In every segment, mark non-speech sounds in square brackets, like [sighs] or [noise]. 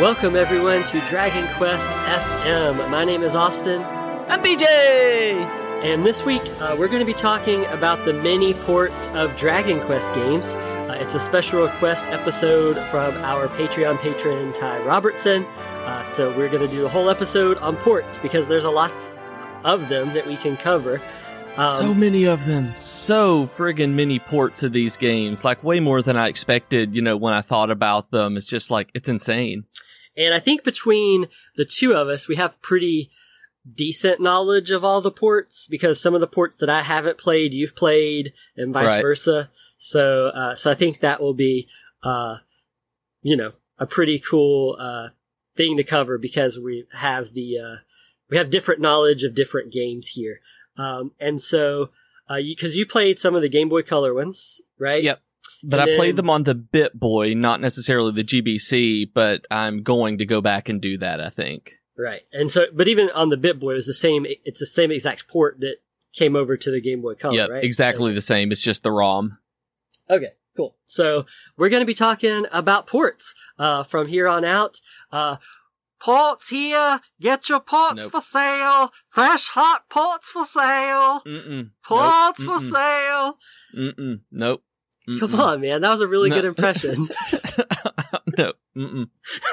Welcome everyone to Dragon Quest FM. My name is Austin, I'm BJ! and this week uh, we're going to be talking about the many ports of Dragon Quest games. Uh, it's a special request episode from our Patreon patron Ty Robertson. Uh, so we're going to do a whole episode on ports because there's a lots of them that we can cover. Um, so many of them. So friggin' many ports of these games. Like way more than I expected, you know, when I thought about them. It's just like, it's insane. And I think between the two of us, we have pretty decent knowledge of all the ports because some of the ports that I haven't played, you've played, and vice Right. versa. So, uh, so I think that will be, uh, you know, a pretty cool uh, thing to cover because we have the uh, we have different knowledge of different games here. Um, and so, uh, because you, played some of the Game Boy Color ones, right? Yep. But And I played then- them on the Bit Boy, not necessarily the GBC, but I'm going to go back and do that, I think. Right. And so, but even on the BitBoy, it was the same. It's the same exact port that came over to the Game Boy Color, yep, right? exactly the same. It's just the ROM. Okay, cool. So we're going to be talking about ports uh, from here on out. Uh, ports here. Get your ports Nope. for sale. Fresh hot ports for sale. Mm-mm. Ports Nope. for sale. Mm-mm. Nope. Come Mm-mm. on, man. That was a really No. good impression. [laughs] no. Mm-mm. [laughs]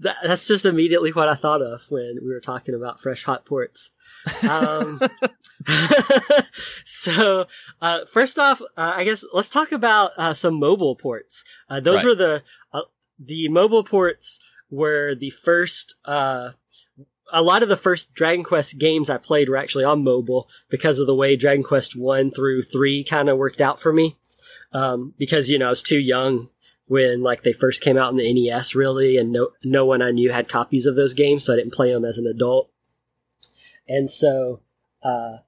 that, that's just immediately what I thought of when we were talking about fresh hot ports. Um, [laughs] so, uh, first off, uh, I guess let's talk about uh, some mobile ports. Uh, those Right. were the uh, the mobile ports were the first. A lot of the first Dragon Quest games I played were actually on mobile because of the way Dragon Quest one through three kind of worked out for me. Um, because you know I was too young when like they first came out in the NES, really, and no no one I knew had copies of those games, so I didn't play them as an adult. And so, uh,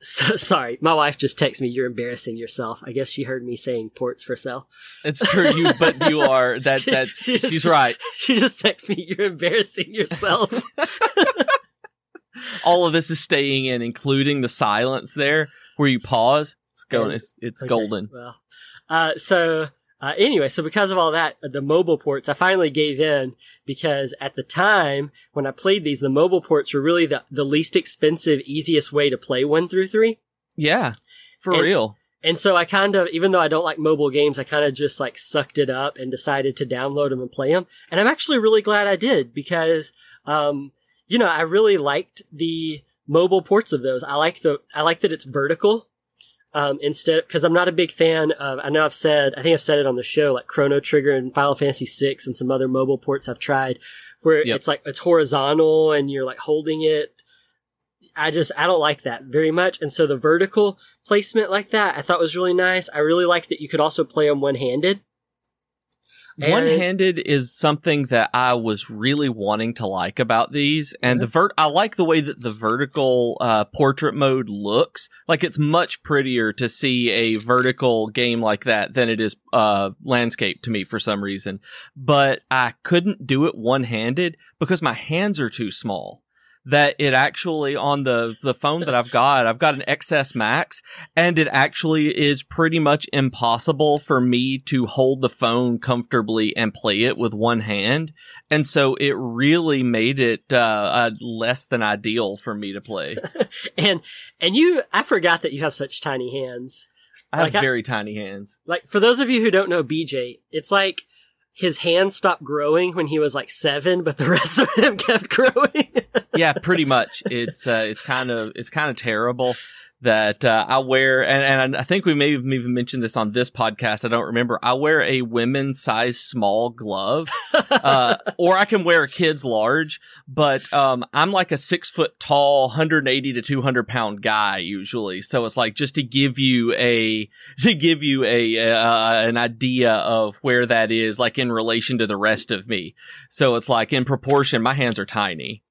so [laughs] sorry, my wife just texted me. You're embarrassing yourself. I guess she heard me saying ports for sale. It's true, you, but you [laughs] are, that, She- that's, she just- she's right. She just texted me. You're embarrassing yourself. [laughs] All of this is staying in, including the silence there where you pause. It's going, it's, it's Okay, golden. Well, uh, so uh, anyway, so because of all that, uh, the mobile ports, I finally gave in because at the time when I played these, the mobile ports were really the, the least expensive, easiest way to play one through three. Yeah. For And- real. And so I kind of, even though I don't like mobile games, I kind of just like sucked it up and decided to download them and play them. And I'm actually really glad I did because, um, you know, I really liked the mobile ports of those. I like the, I like that it's vertical. Um, instead, cause I'm not a big fan of, I know I've said, I think I've said it on the show, like Chrono Trigger and Final Fantasy VI and some other mobile ports I've tried where Yep. it's like, it's horizontal and you're like holding it I just I don't like that very much, and so the vertical placement like that I thought was really nice. I really liked that you could also play them one handed. One handed is something that I was really wanting to like about these. And the vert, I like the way that the vertical, uh, portrait mode looks. Like it's much prettier to see a vertical game like that than it is, uh, landscape to me for some reason. But I couldn't do it one handed because my hands are too small. That it actually on the the phone that I've got, I've got an XS Max, and it actually is pretty much impossible for me to hold the phone comfortably and play it with one hand. And so it really made it uh, uh, less than ideal for me to play. [laughs] and and you I forgot that you have such tiny hands. I have Like I- very tiny hands. Like for those of you who don't know BJ, it's like his hands stopped growing when he was like seven, but the [laughs] rest of him kept growing. Yeah, pretty much. It's uh, it's kind of it's kind of terrible. That uh, I wear, and, and I think we may have even mentioned this on this podcast. I don't remember. I wear a women's size small glove, [laughs] uh, or I can wear a kid's large, but um, I'm like a six foot tall, 180 to 200 pound guy usually. So it's like just to give you a [laughs] to give you a uh, an idea of where that is, like in relation to the rest of me. So it's like in proportion, my hands are tiny.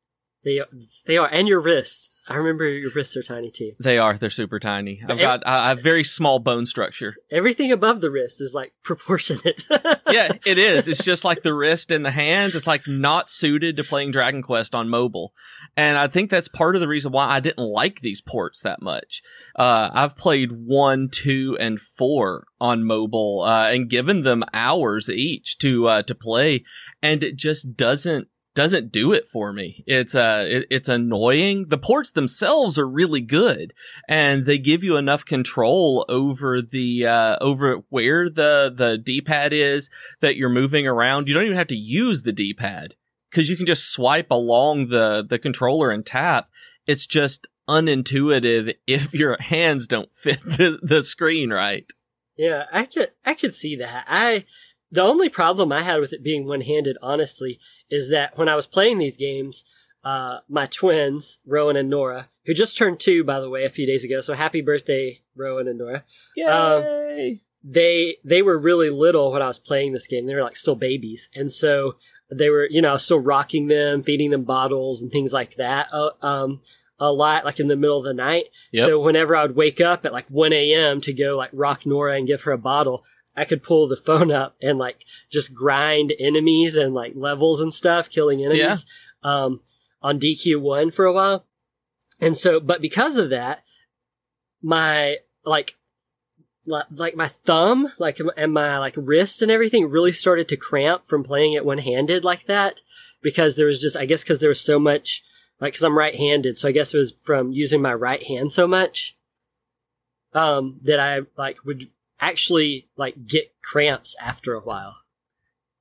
They they are, and your wrists. I remember your wrists are tiny too. They are. They're super tiny. I've got I have very small bone structure. Everything above the wrist is like proportionate. [laughs] yeah, it is. It's just like the wrist and the hands. It's like not suited to playing Dragon Quest on mobile. And I think that's part of the reason why I didn't like these ports that much. Uh, I've played one, two, and four on mobile, uh, and given them hours each to, uh, to play. And it just doesn't doesn't do it for me. It's uh, it, it's annoying. The ports themselves are really good, and they give you enough control over the uh, over where the the D pad is that you're moving around. You don't even have to use the D pad because you can just swipe along the the controller and tap. It's just unintuitive [laughs] if your hands don't fit the, the screen right. Yeah, I could I could see that. I the only problem I had with it being one handed, honestly, is that when I was playing these games, uh, my twins, Rowan and Nora, who just turned two, by the way, a few days ago. So happy birthday, Rowan and Nora. Yay! Um, they, they were really little when I was playing this game. They were like still babies. And so they were, you know, still rocking them, feeding them bottles and things like that. Uh, um, a lot, like in the middle of the night. Yep. So whenever I would wake up at like 1 a.m. to go like rock Nora and give her a bottle, I could pull the [laughs] phone up and like just grind enemies and like levels and stuff, killing enemies, yeah. um, on DQ1 for a while. And so, but because of that, my, like, like my thumb, like, and my like wrist and everything really started to cramp from playing it one handed like that because there was just, I guess cause there was so much, like, cause I'm right handed. So I guess it was from using my right hand so much, um, that I like would actually like get cramps after a while.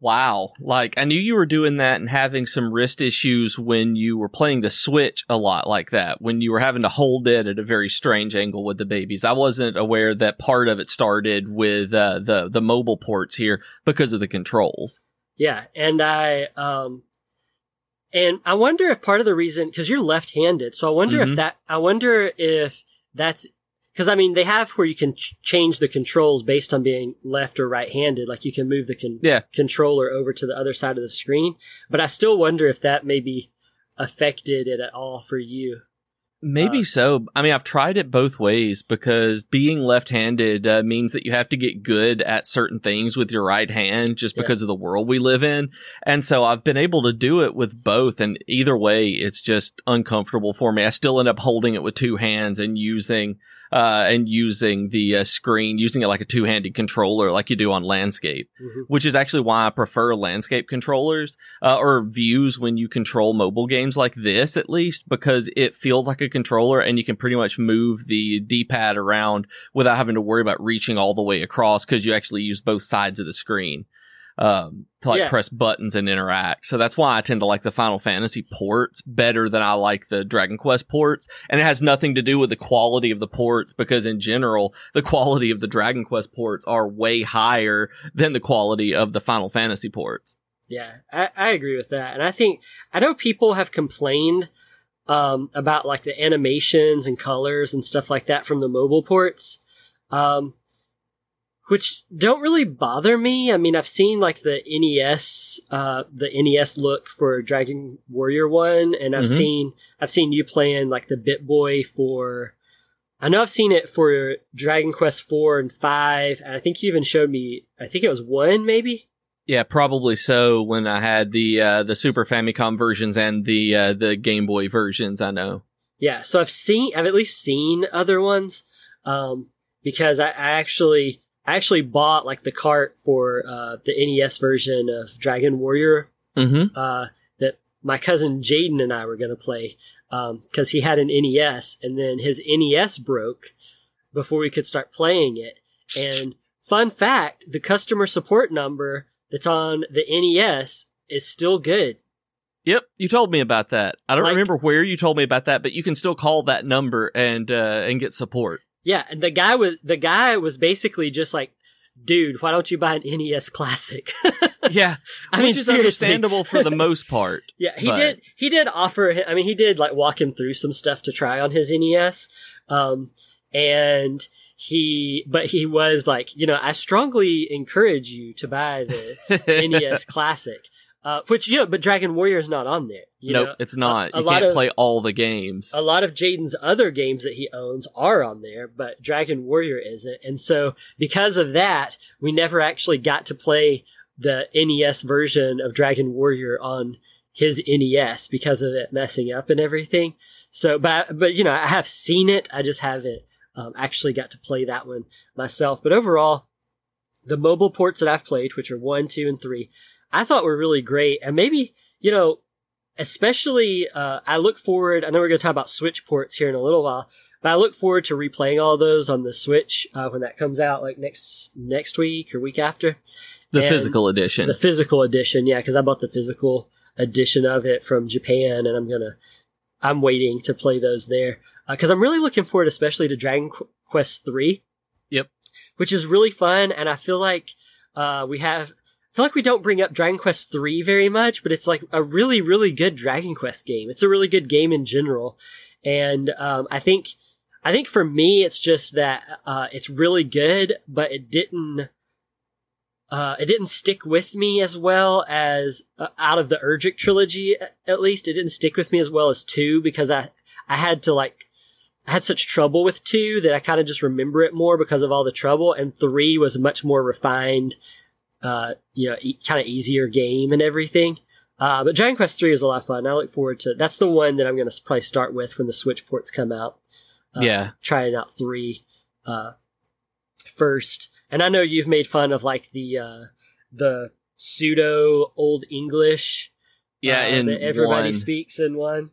Wow. Like I knew you were doing that and having some wrist issues when you were playing the Switch a lot like that, when you were having to hold it at a very strange angle with the babies. I wasn't aware that part of it started with uh, the the mobile ports here because of the controls. Yeah, and I um and I wonder if part of the reason cuz you're left-handed, so I wonder mm-hmm. if that I wonder if that's because I mean, they have where you can ch- change the controls based on being left or right handed. Like you can move the con- yeah. controller over to the other side of the screen. But I still wonder if that maybe affected it at all for you. Maybe uh, so. I mean, I've tried it both ways because being left-handed uh, means that you have to get good at certain things with your right hand just because of the world we live in. And so I've been able to do it with both. And either way, it's just uncomfortable for me. I still end up holding it with two hands and using uh, and using the uh, screen, using it like a two handed controller, like you do on landscape, mm-hmm. which is actually why I prefer landscape controllers uh, or views when you control mobile games like this, at least, because it feels like a controller and you can pretty much move the D pad around without having to worry about reaching all the way across because you actually use both sides of the screen um, to like yeah. press buttons and interact. So that's why I tend to like the Final Fantasy ports better than I like the Dragon Quest ports. And it has nothing to do with the quality of the ports because in general, the quality of the Dragon Quest ports are way higher than the quality of the Final Fantasy ports. Yeah, I, I agree with that. And I think, I know people have complained, um, about like the animations and colors and stuff like that from the mobile ports. Um, which don't really bother me. I mean, I've seen like the NES, uh, the NES look for Dragon Warrior one, and I've mm-hmm. seen, I've seen you playing like the BitBoy for, I know I've seen it for Dragon Quest four and five, and I think you even showed me, I think it was one maybe. Yeah, probably so. When I had the uh, the Super Famicom versions and the uh, the Game Boy versions, I know. Yeah, so I've seen, I've at least seen other ones, um, because I, I actually I actually bought like the cart for uh, the NES version of Dragon Warrior mm-hmm. uh, that my cousin Jaden and I were going to play because um, he had an NES and then his NES broke before we could start playing it. And fun fact, the customer support number that's on the NES is still good. Yep, you told me about that. I don't Like- remember where you told me about that, but you can still call that number and uh, and get support. Yeah, and the guy was the guy was basically just like, dude, why don't you buy an NES Classic? [laughs] Yeah, I mean, which is seriously. understandable for the most [laughs] part. Yeah, he But- did. He did offer. I mean, he did like walk him through some stuff to try on his NES, um, and he. But he was like, you know, I strongly encourage you to buy the [laughs] NES Classic, uh, which you know, but Dragon Warrior is not on there. You nope, know? it's not. a you lot can't of- play all the games. a lot of Jaden's other games that he owns are on there, but Dragon Warrior isn't. And so because of that, we never actually got to play the NES version of Dragon Warrior on his NES because of it messing up and everything. So, but, but you know, I have seen it. I just haven't um, actually got to play that one myself. But overall, the mobile ports that I've played, which are one, two, and three, I thought were really great. And maybe, you know, especially, uh, I look forward, I know we're going to talk about Switch ports here in a little while, but I look forward to replaying all those on the Switch, uh, when that comes out, like next, next week or week after. the and physical edition. The physical edition, yeah, because I bought the physical edition of it from Japan, and I'm gonna, I'm waiting to play those there because I'm really looking forward, especially to Dragon Quest Three. Yep. which is really fun, and I feel like uh, we have. I feel like we don't bring up Dragon Quest Three very much, but it's like a really, really good Dragon Quest game. It's a really good game in general, and um, I think, I think for me, it's just that uh, it's really good, but it didn't uh, it didn't stick with me as well as uh, out of the Erdrick trilogy. At least it didn't stick with me as well as two because I I had to like I had such trouble with two that I kind of just remember it more because of all the trouble. And three was a much more refined, uh, you know, e- kind of easier game and everything. Uh, but Dragon Quest three is a lot of fun. I look forward to. That's the one that I'm going to probably start with when the Switch ports come out. Uh, yeah, trying out three uh, first. And I know you've made fun of like the uh, the pseudo old English. yeah. uh, that everybody one. speaks in one.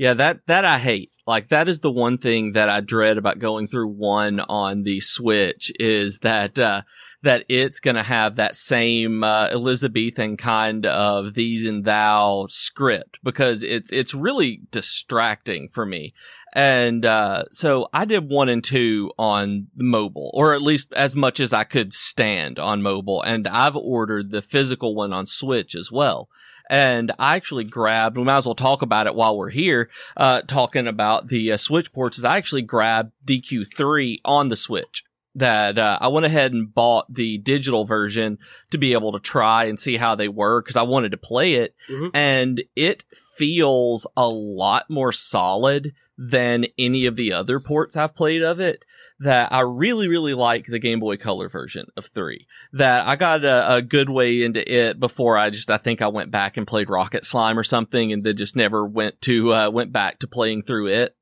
Yeah, that that I hate. Like that is the one thing that I dread about going through one on the Switch is that uh that it's going to have that same uh, Elizabethan kind of these and thou script because it's it's really distracting for me. And uh so I did 1 and 2 on mobile or at least as much as I could stand on mobile and I've ordered the physical one on Switch as well. And I actually grabbed, we might as well talk about it while we're here, uh, talking about the uh, Switch ports, is I actually grabbed DQ3 on the Switch. That uh, I went ahead and bought the digital version to be able to try and see how they work because I wanted to play it. Mhm. And it feels a lot more solid than any of the other ports I've played of it. That I really, really like the Game Boy Color version of 3 that I got a, a good way into it before I just I think I went back and played Rocket Slime or something and then just never went to uh, went back to playing through it.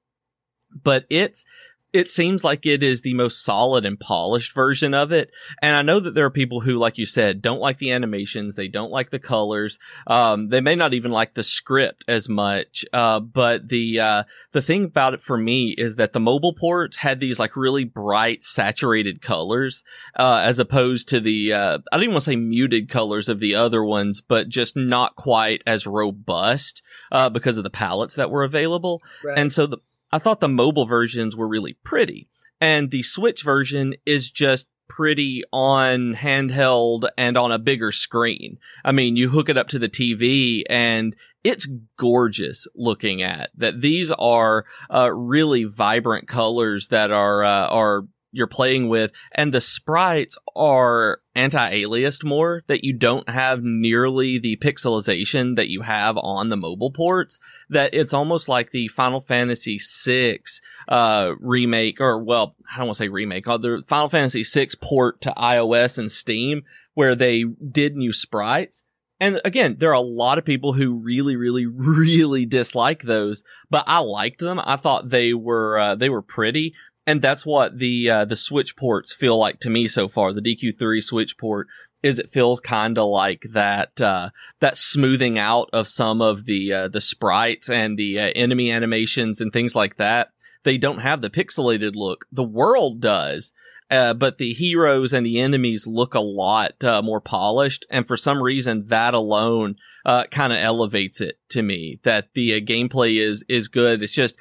But it's it seems like it is the most solid and polished version of it. And I know that there are people who, like you said, don't like the animations. They don't like the colors. Um, they may not even like the script as much. Uh, but the, uh, the thing about it for me is that the mobile ports had these like really bright, saturated colors, uh, as opposed to the, uh, I don't even want to say muted colors of the other ones, but just not quite as robust, uh, because of the palettes that were available. Right. And so the, I thought the mobile versions were really pretty. And the Switch version is just pretty on handheld and on a bigger screen. I mean, you hook it up to the TV and it's gorgeous looking at that. These are, uh, really vibrant colors that are, uh, are, you're playing with and the sprites are anti-aliased more that you don't have nearly the pixelization that you have on the mobile ports that it's almost like the Final Fantasy VI uh, remake, or well, I don't want to say remake, uh, the Final Fantasy VI port to iOS and Steam, where they did new sprites. And again, there are a lot of people who really, really, [laughs] really dislike those, but I liked them. I thought they were uh, they were pretty, and that's what the uh, the Switch ports feel like to me so far. The DQ3 Switch port is it feels kind of like that uh, that smoothing out of some of the uh, the sprites and the uh, enemy animations and things like that. They don't have the pixelated look. The world does. uh, but the heroes and the enemies look a lot uh, more polished. And for some reason, that alone uh, kind of elevates it to me. That the gameplay is is good. It's just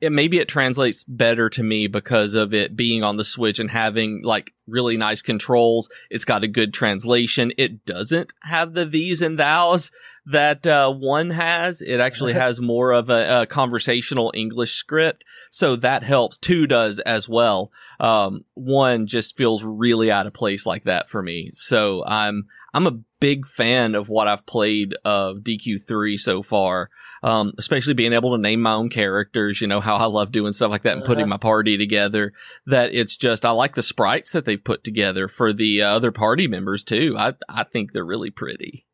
it, maybe it translates better to me because of it being on the Switch and having like really nice controls. It's got a good translation. It doesn't have the these and thous that uh, one has. It actually [laughs] has more of a, a, conversational English script, so that helps. Two does as well. Um, one just feels really out of place like that for me. So I'm I'm a big fan of what I've played of DQ3 so far. Um, especially being able to name my own characters, you know, how I love doing stuff like that and putting uh-huh. my party together. That it's just, I like the sprites that they've put together for the uh, other party members too. I, I think they're really pretty.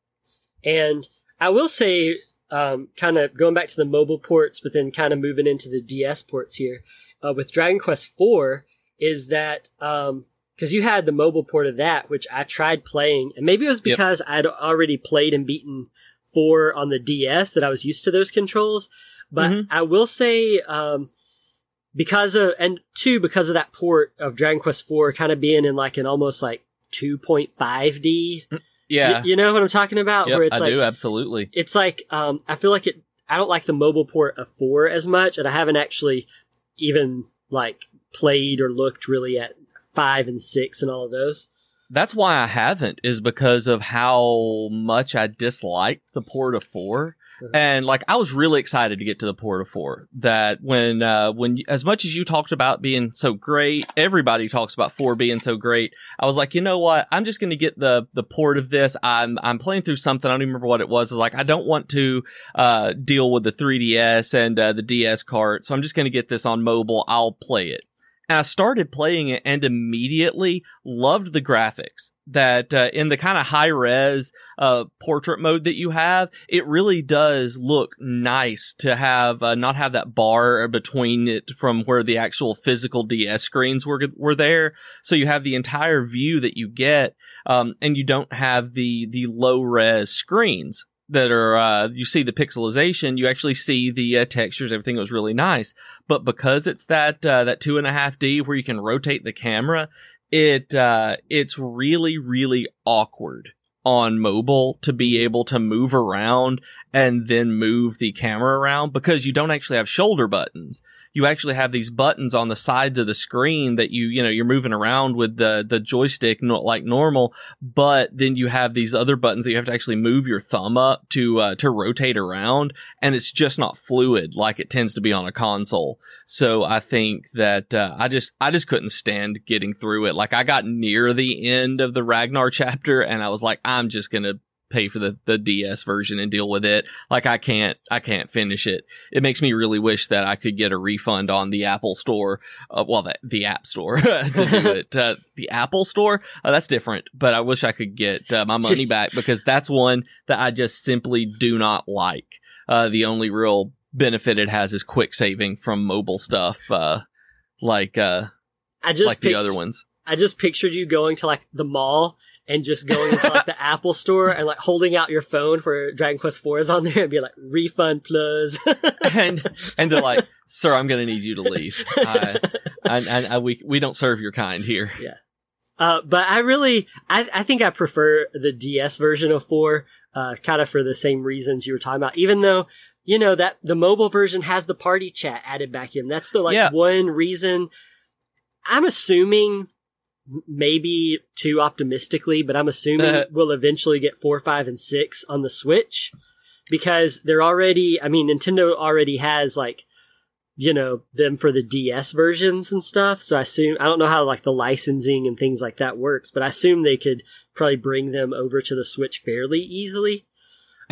And I will say, um, kind of going back to the mobile ports, but then kind of moving into the DS ports here, uh, with Dragon Quest IV is that, um, because you had the mobile port of that, which I tried playing, and maybe it was because yep. I'd already played and beaten four on the DS that I was used to those controls. But mm-hmm. I will say, um, because of, and two, because of that port of Dragon Quest IV kind of being in like an almost like 2.5D. Yeah. Y- you know what I'm talking about? Yep, Where it's I like, do, absolutely. It's like, um, I feel like it, I don't like the mobile port of 4 as much, and I haven't actually even like played or looked really at 5 and 6 and all of those. That's why I haven't is because of how much I disliked the port of 4 mm-hmm. and like I was really excited to get to the port of four. That when uh when as much as you talked about being so great, everybody talks about four being so great. I was like, you know what? I'm just going to get the the port of this. I'm I'm playing through something. I don't even remember what it was. I was like, I don't want to uh deal with the 3ds and uh, the DS cart, so I'm just going to get this on mobile. I'll play it. And I started playing it and immediately loved the graphics that uh, in the kind of high res uh, portrait mode that you have, it really does look nice to have uh, not have that bar between it from where the actual physical DS screens were were there. So you have the entire view that you get, um, and you don't have the the low res screens that are uh, you see the pixelization, you actually see the uh, textures. Everything was really nice, but because it's that uh, that two and a half D where you can rotate the camera, it uh, it's really really awkward on mobile to be able to move around and then move the camera around because you don't actually have shoulder buttons you actually have these buttons on the sides of the screen that you, you know, you're moving around with the, the joystick like normal, but then you have these other buttons that you have to actually move your thumb up to, uh, to rotate around. And it's just not fluid like it tends to be on a console. So I think that, uh, I just, I just couldn't stand getting through it. Like I got near the end of the Ragnar [laughs] chapter and I was like, I'm just to pay for the, the DS version and deal with it. Like I can't, I can't finish it. It makes me really wish that I could get a refund on the Apple store. Uh, well, the, the App Store [laughs] to do it. Uh, the Apple Store, uh, that's different, but I wish I could get uh, my money back because that's one that I just simply do not like. Uh, the only real benefit it has is quick saving from mobile stuff, uh, like, I just like the other ones. I just pictured you going to like the mall and just going into like the [laughs] Apple store and like holding out your phone for Dragon Quest Four is on there and be like refund plus. [laughs] and and they're like, [laughs] "Sir, I'm going to need you to leave. I, I, I, we we don't serve your kind here." Yeah. Uh, but I really, I, I think I prefer the DS version of four, uh, kind of for the same reasons you were talking about. Even though, you know, that the mobile version has the party chat added back in. That's the like yeah. one reason. I'm assuming maybe too optimistically, but I'm assuming [laughs] we'll eventually get four, five, and six on the Switch because they're already, I mean, Nintendo already has like, you know, them for the DS versions and stuff. So I assume, I don't know how like the licensing and things like that works, but I assume they could probably bring them over to the Switch fairly easily.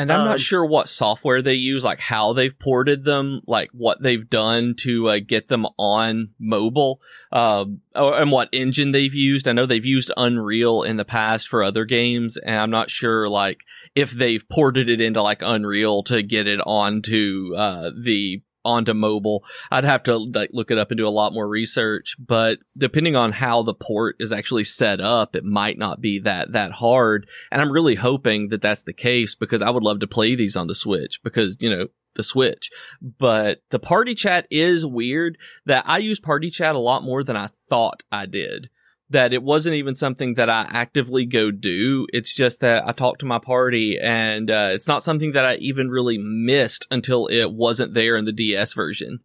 And I'm um, not sure what software they use, like how they've ported them, like what they've done to uh, get them on mobile, um, and what engine they've used. I know they've used Unreal in the past for other games, and I'm not sure like if they've ported it into like Unreal to get it onto uh, the onto mobile. I'd have to like look it up and do a lot more research, but depending on how the port is actually set up, it might not be that that hard. And I'm really hoping that that's the case because I would love to play these on the Switch because, you know, the Switch. But the party chat is weird that I use party chat a lot more than I thought I did. That it wasn't even something that I actively go do. It's just that I talked to my party and uh, it's not something that I even really missed until it wasn't there in the DS version.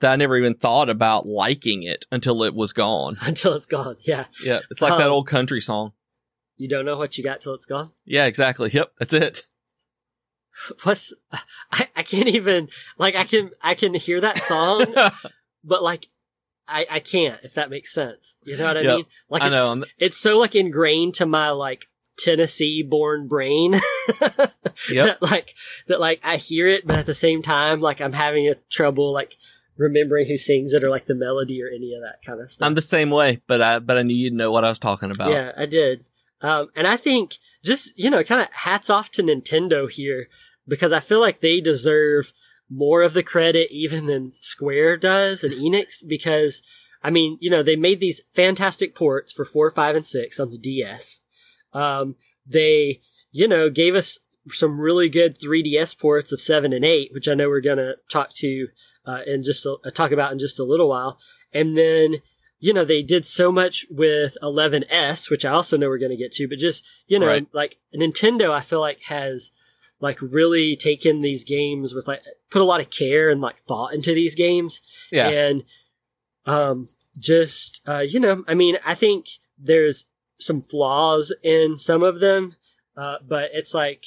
That I never even thought about liking it until it was gone. [laughs] Until it's gone, yeah. Yeah, it's like um, that old country song. You don't know what you got till it's gone? Yeah, exactly. Yep, that's it. [laughs] What's I, I can't even like I can I can hear that song, [laughs] but like I, I can't, if that makes sense. You know what I yep. mean? Like, I it's, know. it's so like ingrained to my like Tennessee born brain. [laughs] yep. that, like, that like I hear it, but at the same time, like I'm having a trouble like remembering who sings it or like the melody or any of that kind of stuff. I'm the same way, but I, but I knew you'd know what I was talking about. Yeah, I did. Um, and I think just, you know, kind of hats off to Nintendo here because I feel like they deserve more of the credit even than Square does and Enix because I mean, you know, they made these fantastic ports for four, five, and six on the DS. Um, they, you know, gave us some really good 3DS ports of seven and eight, which I know we're gonna talk to uh, in just a, uh, talk about in just a little while. And then, you know, they did so much with 11S, which I also know we're gonna get to. But just, you know, right. like Nintendo, I feel like has like really taken these games with like put a lot of care and like thought into these games. Yeah. And um just uh you know, I mean, I think there's some flaws in some of them, uh but it's like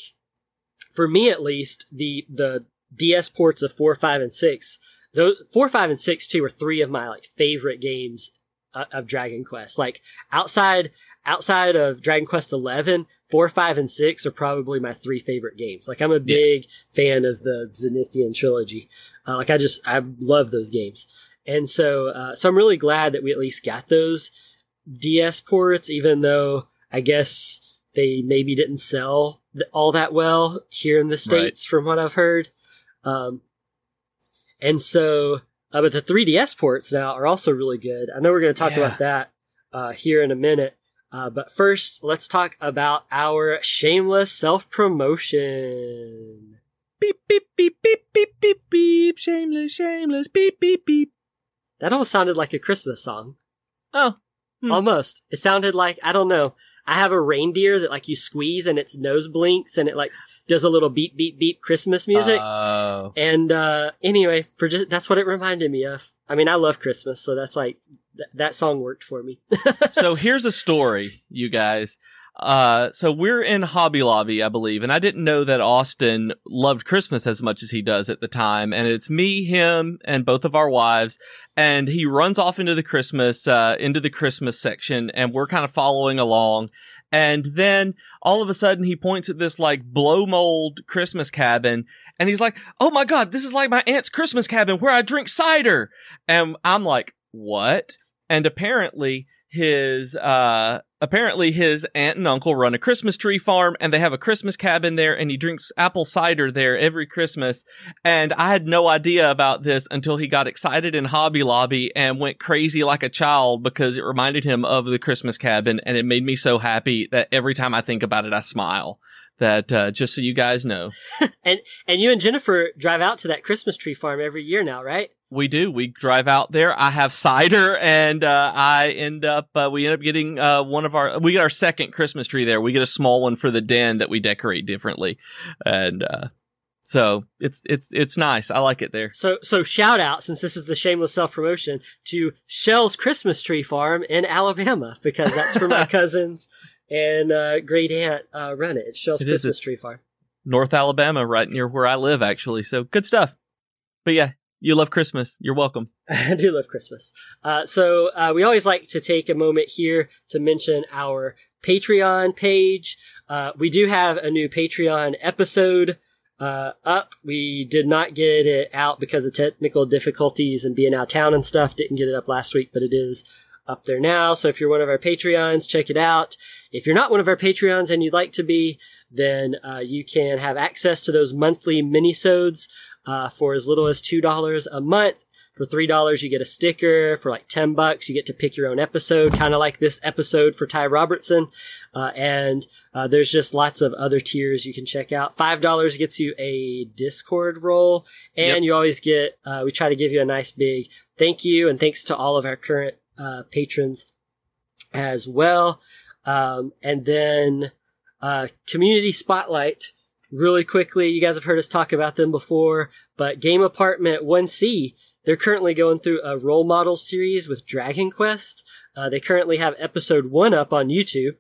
for me at least, the the DS ports of 4, 5 and 6 those 4, 5 and 6 too are three of my like favorite games uh, of Dragon Quest. Like outside outside of Dragon Quest Eleven, four, five, and six are probably my three favorite games. Like I'm a big yeah. fan of the Zenithian trilogy. Uh, like I just I love those games, and so uh, so I'm really glad that we at least got those DS ports, even though I guess they maybe didn't sell all that well here in the states, right. from what I've heard. Um, and so, uh, but the 3DS ports now are also really good. I know we're going to talk yeah. about that uh, here in a minute. Uh, but first, let's talk about our shameless self promotion. Beep, beep, beep, beep, beep, beep, beep. Shameless, shameless, beep, beep, beep. That almost sounded like a Christmas song. Oh. Hmm. Almost. It sounded like, I don't know. I have a reindeer that like you squeeze and its nose blinks and it like does a little beep, beep, beep Christmas music. Oh. And, uh, anyway, for just, that's what it reminded me of. I mean, I love Christmas, so that's like th- that song worked for me. [laughs] so here's a story, you guys. Uh, so we're in Hobby Lobby, I believe, and I didn't know that Austin loved Christmas as much as he does at the time. And it's me, him, and both of our wives. And he runs off into the Christmas, uh, into the Christmas section, and we're kind of following along. And then all of a sudden he points at this like blow mold Christmas cabin and he's like, Oh my God, this is like my aunt's Christmas cabin where I drink cider. And I'm like, what? And apparently his, uh, apparently his aunt and uncle run a Christmas tree farm and they have a Christmas cabin there and he drinks apple cider there every Christmas. And I had no idea about this until he got excited in Hobby Lobby and went crazy like a child because it reminded him of the Christmas cabin and it made me so happy that every time I think about it, I smile that uh, just so you guys know. [laughs] and and you and Jennifer drive out to that Christmas tree farm every year now, right? We do. We drive out there. I have cider, and uh, I end up. Uh, we end up getting uh, one of our. We get our second Christmas tree there. We get a small one for the den that we decorate differently, and uh, so it's it's it's nice. I like it there. So so shout out since this is the shameless self promotion to Shell's Christmas Tree Farm in Alabama because that's where my [laughs] cousins and uh, great aunt uh, run it. It's Shell's it Christmas Tree Farm. North Alabama, right near where I live, actually. So good stuff. But yeah, you love Christmas. You're welcome. [laughs] I do love Christmas. Uh, so uh, we always like to take a moment here to mention our Patreon page. Uh, we do have a new Patreon episode uh, up. We did not get it out because of technical difficulties and being out of town and stuff. Didn't get it up last week, but it is up there now. So if you're one of our Patreons, check it out. If you're not one of our Patreons and you'd like to be, then uh, you can have access to those monthly minisodes uh, for as little as $2 a month. For $3, you get a sticker. For like 10 bucks, you get to pick your own episode, kind of like this episode for Ty Robertson. Uh, and uh, there's just lots of other tiers you can check out. $5 gets you a Discord role. And yep. you always get, uh, we try to give you a nice big thank you and thanks to all of our current uh, patrons as well. Um, and then uh, Community Spotlight, really quickly. You guys have heard us talk about them before, but Game Apartment 1C, they're currently going through a role model series with Dragon Quest. Uh, they currently have episode one up on YouTube,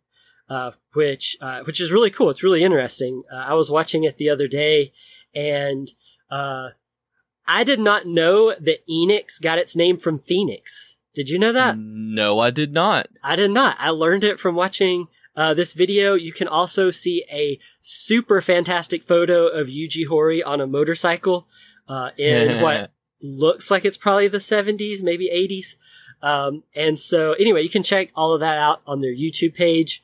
uh, which uh, which is really cool. It's really interesting. Uh, I was watching it the other day, and uh, I did not know that Enix got its name from Phoenix. Did you know that? No, I did not. I did not. I learned it from watching uh, this video. You can also see a super fantastic photo of Yuji Horii on a motorcycle uh, in [laughs] what looks like it's probably the 70s, maybe 80s. Um, and so anyway, you can check all of that out on their YouTube page.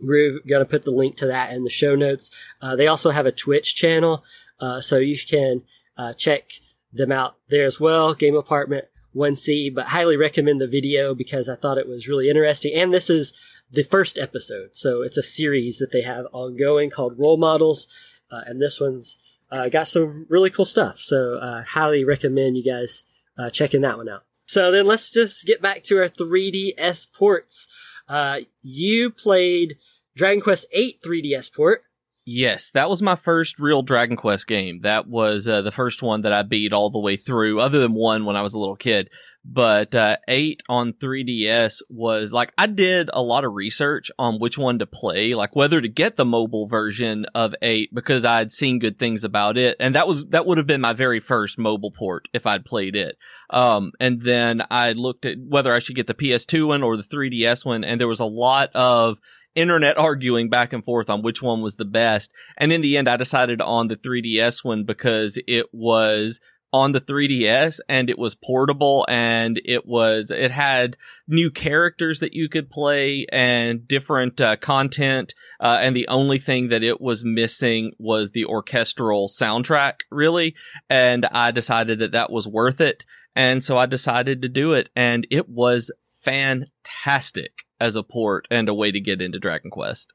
We're going to put the link to that in the show notes. Uh, they also have a Twitch channel, uh, so you can uh, check them out there as well. Game Apartment 1C, but highly recommend the video because I thought it was really interesting. And this is the first episode. So it's a series that they have ongoing called Role Models. Uh, and this one's uh, got some really cool stuff. So uh, highly recommend you guys uh, checking that one out. So then let's just get back to our 3DS ports. Uh, you played Dragon Quest VIII 3DS port. Yes, that was my first real Dragon Quest game. That was uh, the first one that I beat all the way through, other than one when I was a little kid. But uh, 8 on 3DS was like, I did a lot of research on which one to play, like whether to get the mobile version of 8 because I had seen good things about it. And that was, that would have been my very first mobile port if I'd played it. Um, and then I looked at whether I should get the PS2 one or the 3DS one. And there was a lot of, internet arguing back and forth on which one was the best. And in the end, I decided on the 3DS one because it was on the 3DS and it was portable and it was, it had new characters that you could play and different uh, content. Uh, and the only thing that it was missing was the orchestral soundtrack, really. And I decided that that was worth it. And so I decided to do it and it was fantastic as a port and a way to get into Dragon Quest.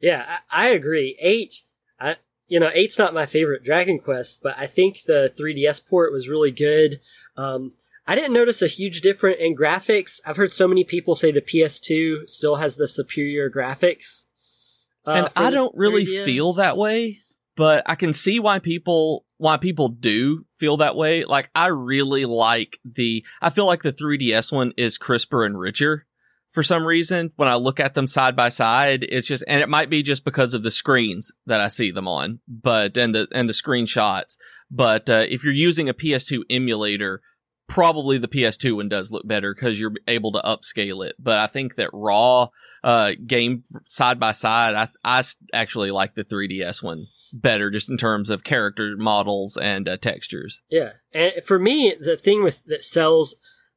Yeah, I, I agree. Eight, I, you know, eight's not my favorite Dragon Quest, but I think the 3DS port was really good. Um, I didn't notice a huge difference in graphics. I've heard so many people say the PS2 still has the superior graphics. Uh, and I don't really 3DS. feel that way, but I can see why people why people do feel that way. Like I really like the I feel like the 3DS one is crisper and richer for some reason when I look at them side by side. It's just, and it might be just because of the screens that I see them on, but, and the, and the screenshots. But, uh, if you're using a PS2 emulator, probably the PS2 one does look better because you're able to upscale it. But I think that raw, uh, game side by side, I, I actually like the 3DS one better just in terms of character models and uh, textures. Yeah. And for me, the thing with that sells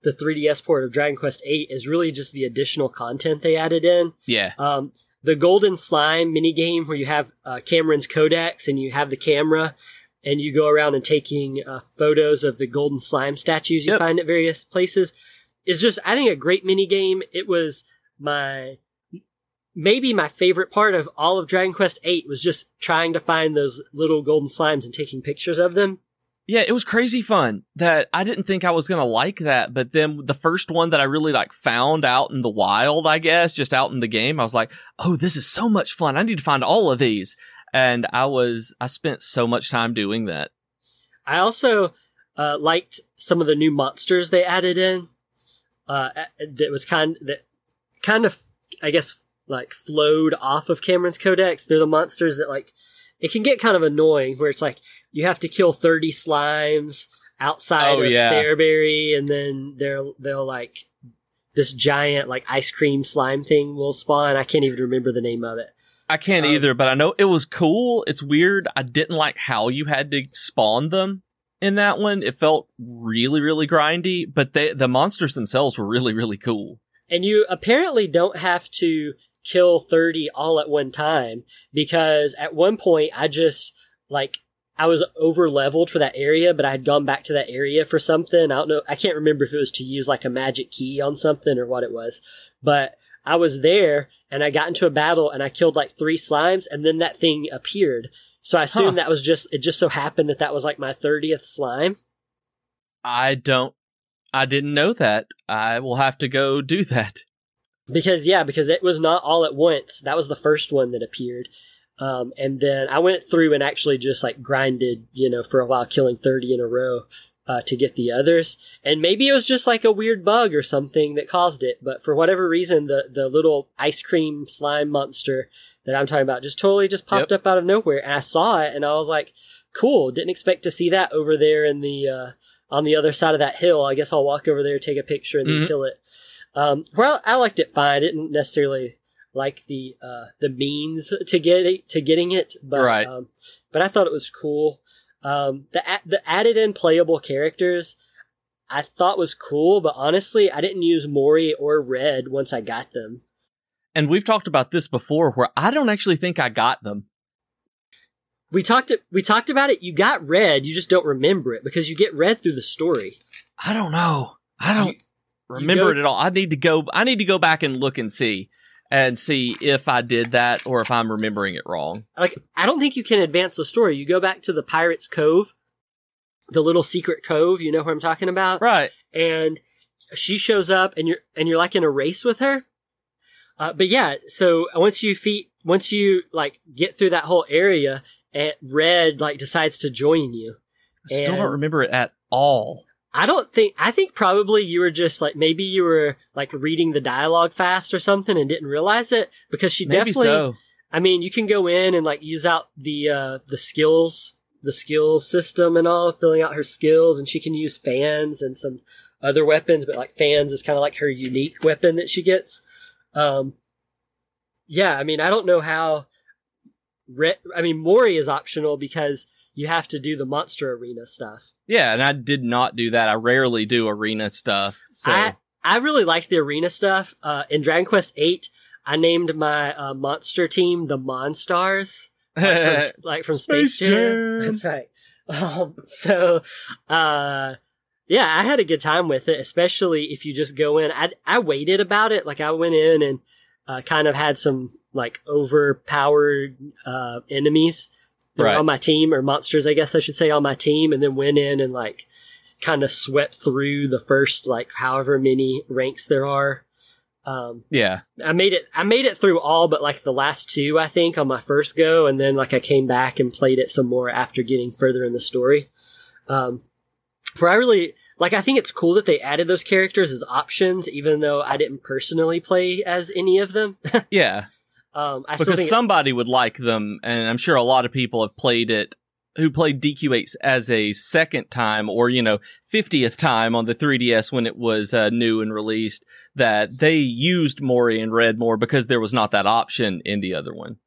the 3DS port of Dragon Quest VIII is really just the additional content they added in. Yeah. Um, the Golden Slime minigame where you have uh, Cameron's Codex and you have the camera and you go around and taking uh, photos of the Golden Slime statues you yep. find at various places is just, I think, a great minigame. It was my maybe my favorite part of all of Dragon Quest VIII was just trying to find those little golden slimes and taking pictures of them. Yeah, it was crazy fun that I didn't think I was going to like that. But then the first one that I really like found out in the wild, I guess, just out in the game, I was like, Oh, this is so much fun. I need to find all of these. And I was, I spent so much time doing that. I also, uh, liked some of the new monsters they added in. Uh, that was kind, that kind of, I guess, like flowed off of Cameron's Codex. They're the monsters that like, it can get kind of annoying where it's like, you have to kill 30 slimes outside oh, of yeah. Farebury and then they'll they'll like this giant like ice cream slime thing will spawn. I can't even remember the name of it. I can't um, either, but I know it was cool. It's weird. I didn't like how you had to spawn them in that one. It felt really, really grindy, but they, the monsters themselves were really, really cool. And you apparently don't have to kill 30 all at one time because at one point I just like I was over leveled for that area, but I had gone back to that area for something. I don't know. I can't remember if it was to use like a magic key on something or what it was, but I was there and I got into a battle and I killed like three slimes and then that thing appeared. So I assume huh. that was just, it just so happened that that was like my 30th slime. I don't, I didn't know that. I will have to go do that. Because yeah, because it was not all at once. That was the first one that appeared. Um, and then I went through and actually just like grinded, you know, for a while, killing 30 in a row, uh, to get the others. And maybe it was just like a weird bug or something that caused it. But for whatever reason, the, the little ice cream slime monster that I'm talking about just totally just popped yep. up out of nowhere. And I saw it and I was like, cool. Didn't expect to see that over there in the, uh, on the other side of that hill. I guess I'll walk over there, take a picture and mm-hmm. kill it. Um, well, I liked it fine. I didn't necessarily like the uh, the means to get it, to getting it, but right. um, but I thought it was cool. Um, the the added in playable characters I thought was cool, but honestly, I didn't use Morrie or Red once I got them. And we've talked about this before, where I don't actually think I got them. We talked we talked about it. You got Red, you just don't remember it because you get Red through the story. I don't know. I don't you, remember go, it at all. I need to go. I need to go back and look and see and see if I did that or if I'm remembering it wrong. Like, I don't think you can advance the story. You go back to the Pirate's Cove, the little secret cove. You know who I'm talking about, right? And she shows up, and you're and you're like in a race with her. Uh, but yeah, so once you feet, once you like get through that whole area, and Red like decides to join you. I still and, don't remember it at all. I don't think, I think probably you were just like, maybe you were like reading the dialogue fast or something and didn't realize it because she maybe definitely, so. I mean, you can go in and like use out the, uh, the skills, the skill system and all, filling out her skills and she can use fans and some other weapons, but like fans is kind of like her unique weapon that she gets. Um, yeah, I mean, I don't know how, re- I mean, Morrie is optional because you have to do the monster arena stuff. Yeah, and I did not do that. I rarely do arena stuff. So. I I really liked the arena stuff. Uh, in Dragon Quest VIII, I named my uh, monster team the Monstars, like from, [laughs] like from Space, Space Jam. Jam. [laughs] That's right. Um, so, uh, yeah, I had a good time with it, especially if you just go in. I I waited about it. Like I went in and uh, kind of had some like overpowered uh, enemies right. on my team or monsters, I guess I should say on my team and then went in and like kind of swept through the first like however many ranks there are. Um, yeah, I made it, I made it through all, but like the last two, I think on my first go. And then like I came back and played it some more after getting further in the story. Um, where I really, like, I think it's cool that they added those characters as options, even though I didn't personally play as any of them. [laughs] yeah. Um, I because somebody would like them, and I'm sure a lot of people have played it who played DQ8 as a second time or, you know, 50th time on the 3DS when it was uh, new and released, that they used Morrie and Red more because there was not that option in the other one.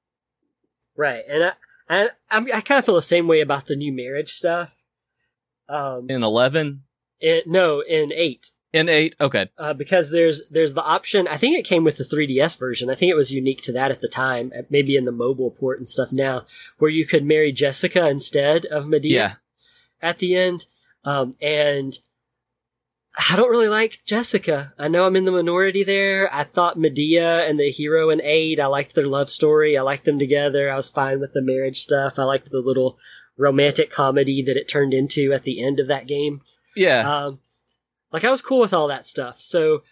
Right. And I, I, I, I kind of feel the same way about the new marriage stuff. Um, in 11? no, in 8. In eight, okay. Uh, because there's there's the option. I think it came with the 3DS version. I think it was unique to that at the time. Maybe in the mobile port and stuff now, where you could marry Jessica instead of Medea. Yeah. At the end, um, and I don't really like Jessica. I know I'm in the minority there. I thought Medea and the hero in eight. I liked their love story. I liked them together. I was fine with the marriage stuff. I liked the little romantic comedy that it turned into at the end of that game. Yeah. Um, like I was cool with all that stuff. So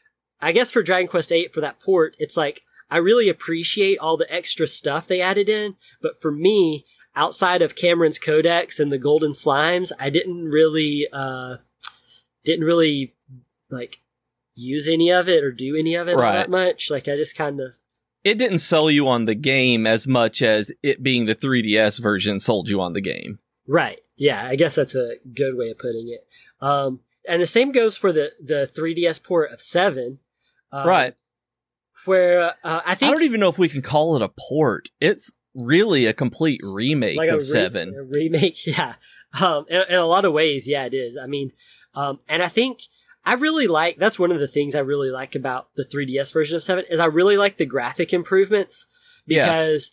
I guess for Dragon Quest VIII for that port, it's like I really appreciate all the extra stuff they added in. But for me, outside of Cameron's Codex and the Golden Slimes, I didn't really, uh, didn't really like use any of it or do any of it right. that much. Like I just kind of. It didn't sell you on the game as much as it being the 3DS version sold you on the game. Right. Yeah, I guess that's a good way of putting it. Um, and the same goes for the the 3DS port of Seven, um, right? Where uh, I think I don't even know if we can call it a port. It's really a complete remake like of re- Seven. remake, [laughs] yeah. Um, in, in, a lot of ways, yeah, it is. I mean, um, and I think I really like that's one of the things I really like about the 3DS version of Seven is I really like the graphic improvements because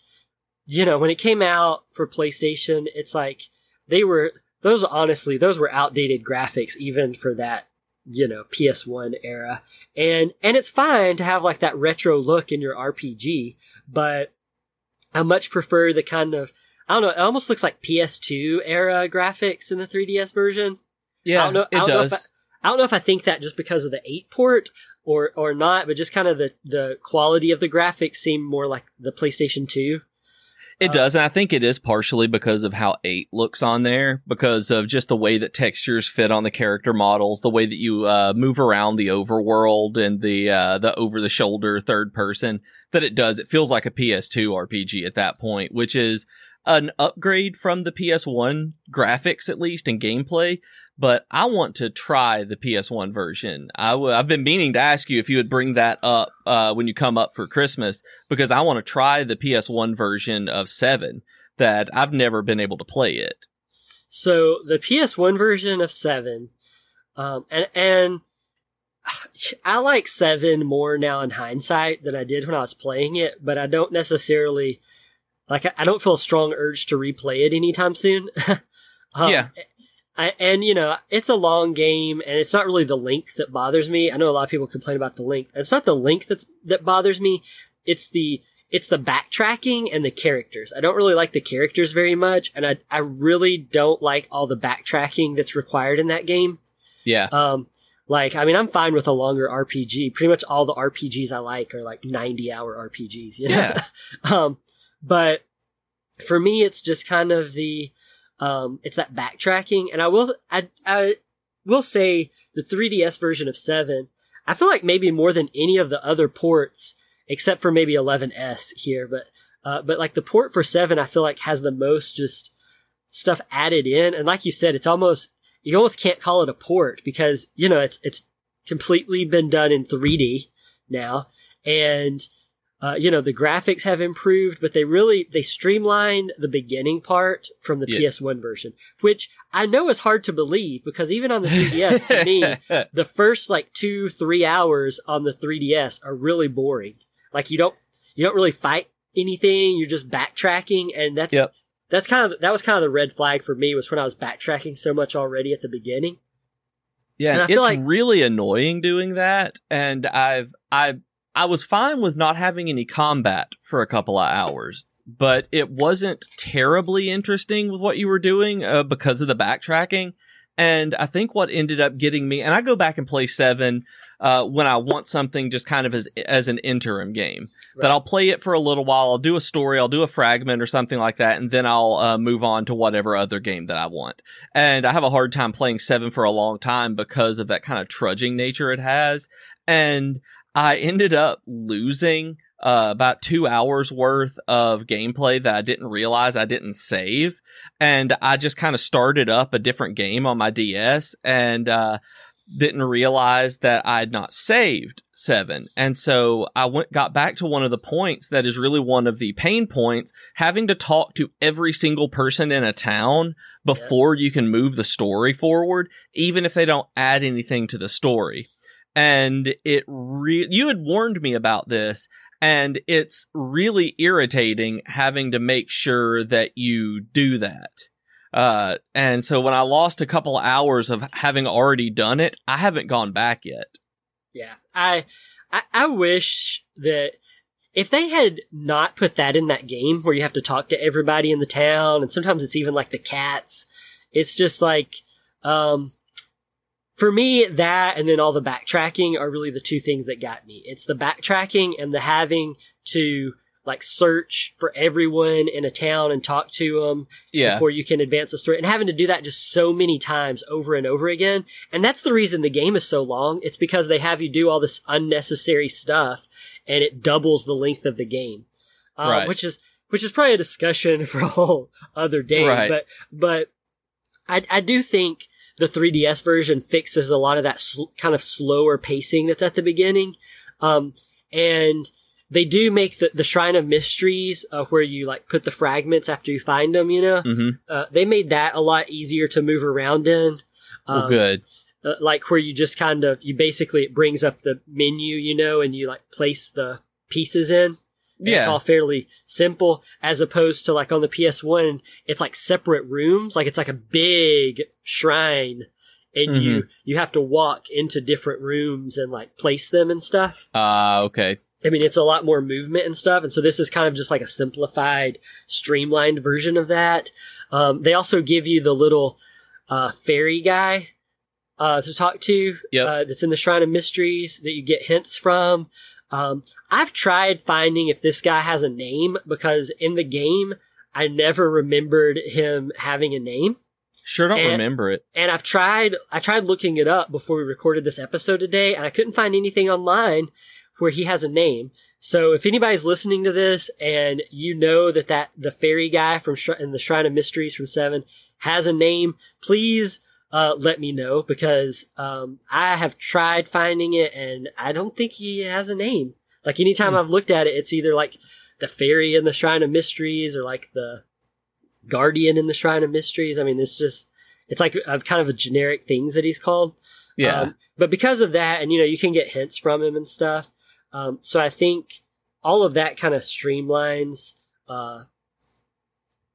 yeah. you know when it came out for PlayStation, it's like they were those honestly, those were outdated graphics even for that, you know, PS1 era. And, and it's fine to have like that retro look in your RPG, but I much prefer the kind of, I don't know, it almost looks like PS2 era graphics in the 3DS version. Yeah, I don't know, it I don't does. Know if I, I don't know if I think that just because of the 8 port or or not, but just kind of the the quality of the graphics seem more like the PlayStation 2. It uh, does, and I think it is partially because of how 8 looks on there, because of just the way that textures fit on the character models, the way that you uh, move around the overworld and the uh, the over the shoulder third person that it does. It feels like a PS2 RPG at that point, which is an upgrade from the PS1 graphics, at least in gameplay. But I want to try the PS1 version. i w- I've been meaning to ask you if you would bring that up uh, when you come up for Christmas because I want to try the PS1 version of 7 that I've never been able to play it. So the PS1 version of 7, um, and, and [sighs] I like 7 more now in hindsight than I did when I was playing it, but I don't necessarily like I, don't feel a strong urge to replay it anytime soon. [laughs] um, yeah. I, and you know, it's a long game and it's not really the length that bothers me. I know a lot of people complain about the length. It's not the length that's, that bothers me. It's the, it's the backtracking and the characters. I don't really like the characters very much. And I, I really don't like all the backtracking that's required in that game. Yeah. Um, like, I mean, I'm fine with a longer RPG. Pretty much all the RPGs I like are like 90 hour RPGs. You know? Yeah. [laughs] um, but for me, it's just kind of the, um, it's that backtracking. And I will, I, I will say the 3DS version of 7, I feel like maybe more than any of the other ports, except for maybe 11S here, but, uh, but like the port for 7, I feel like has the most just stuff added in. And like you said, it's almost, you almost can't call it a port because, you know, it's, it's completely been done in 3D now. And, uh, you know, the graphics have improved, but they really, they streamlined the beginning part from the yes. PS1 version, which I know is hard to believe because even on the 3DS, to me, [laughs] the first like two, three hours on the 3DS are really boring. Like you don't, you don't really fight anything. You're just backtracking. And that's, yep. that's kind of, that was kind of the red flag for me was when I was backtracking so much already at the beginning. Yeah, and it's like, really annoying doing that. And I've, I've, I was fine with not having any combat for a couple of hours, but it wasn't terribly interesting with what you were doing uh, because of the backtracking. And I think what ended up getting me, and I go back and play seven uh, when I want something just kind of as as an interim game. Right. That I'll play it for a little while. I'll do a story. I'll do a fragment or something like that, and then I'll uh, move on to whatever other game that I want. And I have a hard time playing seven for a long time because of that kind of trudging nature it has. And I ended up losing uh, about two hours worth of gameplay that I didn't realize I didn't save. And I just kind of started up a different game on my DS and, uh, didn't realize that I had not saved seven. And so I went, got back to one of the points that is really one of the pain points, having to talk to every single person in a town before yeah. you can move the story forward, even if they don't add anything to the story and it re- you had warned me about this and it's really irritating having to make sure that you do that. Uh, and so when i lost a couple hours of having already done it i haven't gone back yet. Yeah i i, I wish that if they had not put that in that game where you have to talk to everybody in the town and sometimes it's even like the cats it's just like um for me, that and then all the backtracking are really the two things that got me. It's the backtracking and the having to like search for everyone in a town and talk to them yeah. before you can advance the story and having to do that just so many times over and over again. And that's the reason the game is so long. It's because they have you do all this unnecessary stuff and it doubles the length of the game. Uh, right. which is, which is probably a discussion [laughs] for a whole other day. Right. But, but I, I do think the 3DS version fixes a lot of that sl- kind of slower pacing that's at the beginning. Um, and they do make the, the Shrine of Mysteries, uh, where you like put the fragments after you find them, you know, mm-hmm. uh, they made that a lot easier to move around in. Um, oh, good. Uh, like where you just kind of, you basically, it brings up the menu, you know, and you like place the pieces in. Yeah. It's all fairly simple as opposed to like on the PS1, it's like separate rooms. Like it's like a big shrine and mm-hmm. you, you have to walk into different rooms and like place them and stuff. Ah, uh, okay. I mean, it's a lot more movement and stuff. And so this is kind of just like a simplified, streamlined version of that. Um, they also give you the little, uh, fairy guy uh, to talk to. Yep. Uh, that's in the Shrine of Mysteries that you get hints from. Um, I've tried finding if this guy has a name because in the game, I never remembered him having a name. Sure don't And- remember it. And I've tried, I tried looking it up before we recorded this episode today, and I couldn't find anything online where he has a name. So if anybody's listening to this and you know that that the fairy guy from Shri- in the Shrine of Mysteries from Seven has a name, please uh, let me know because um, I have tried finding it and I don't think he has a name. Like anytime Hmm. I've looked at it, it's either like the fairy in the Shrine of Mysteries or like the guardian in the Shrine of Mysteries. I mean, it's just it's like a kind of a generic things that he's called. Yeah. Um, but because of that, and you know, you can get hints from him and stuff. Um, so I think all of that kind of streamlines uh,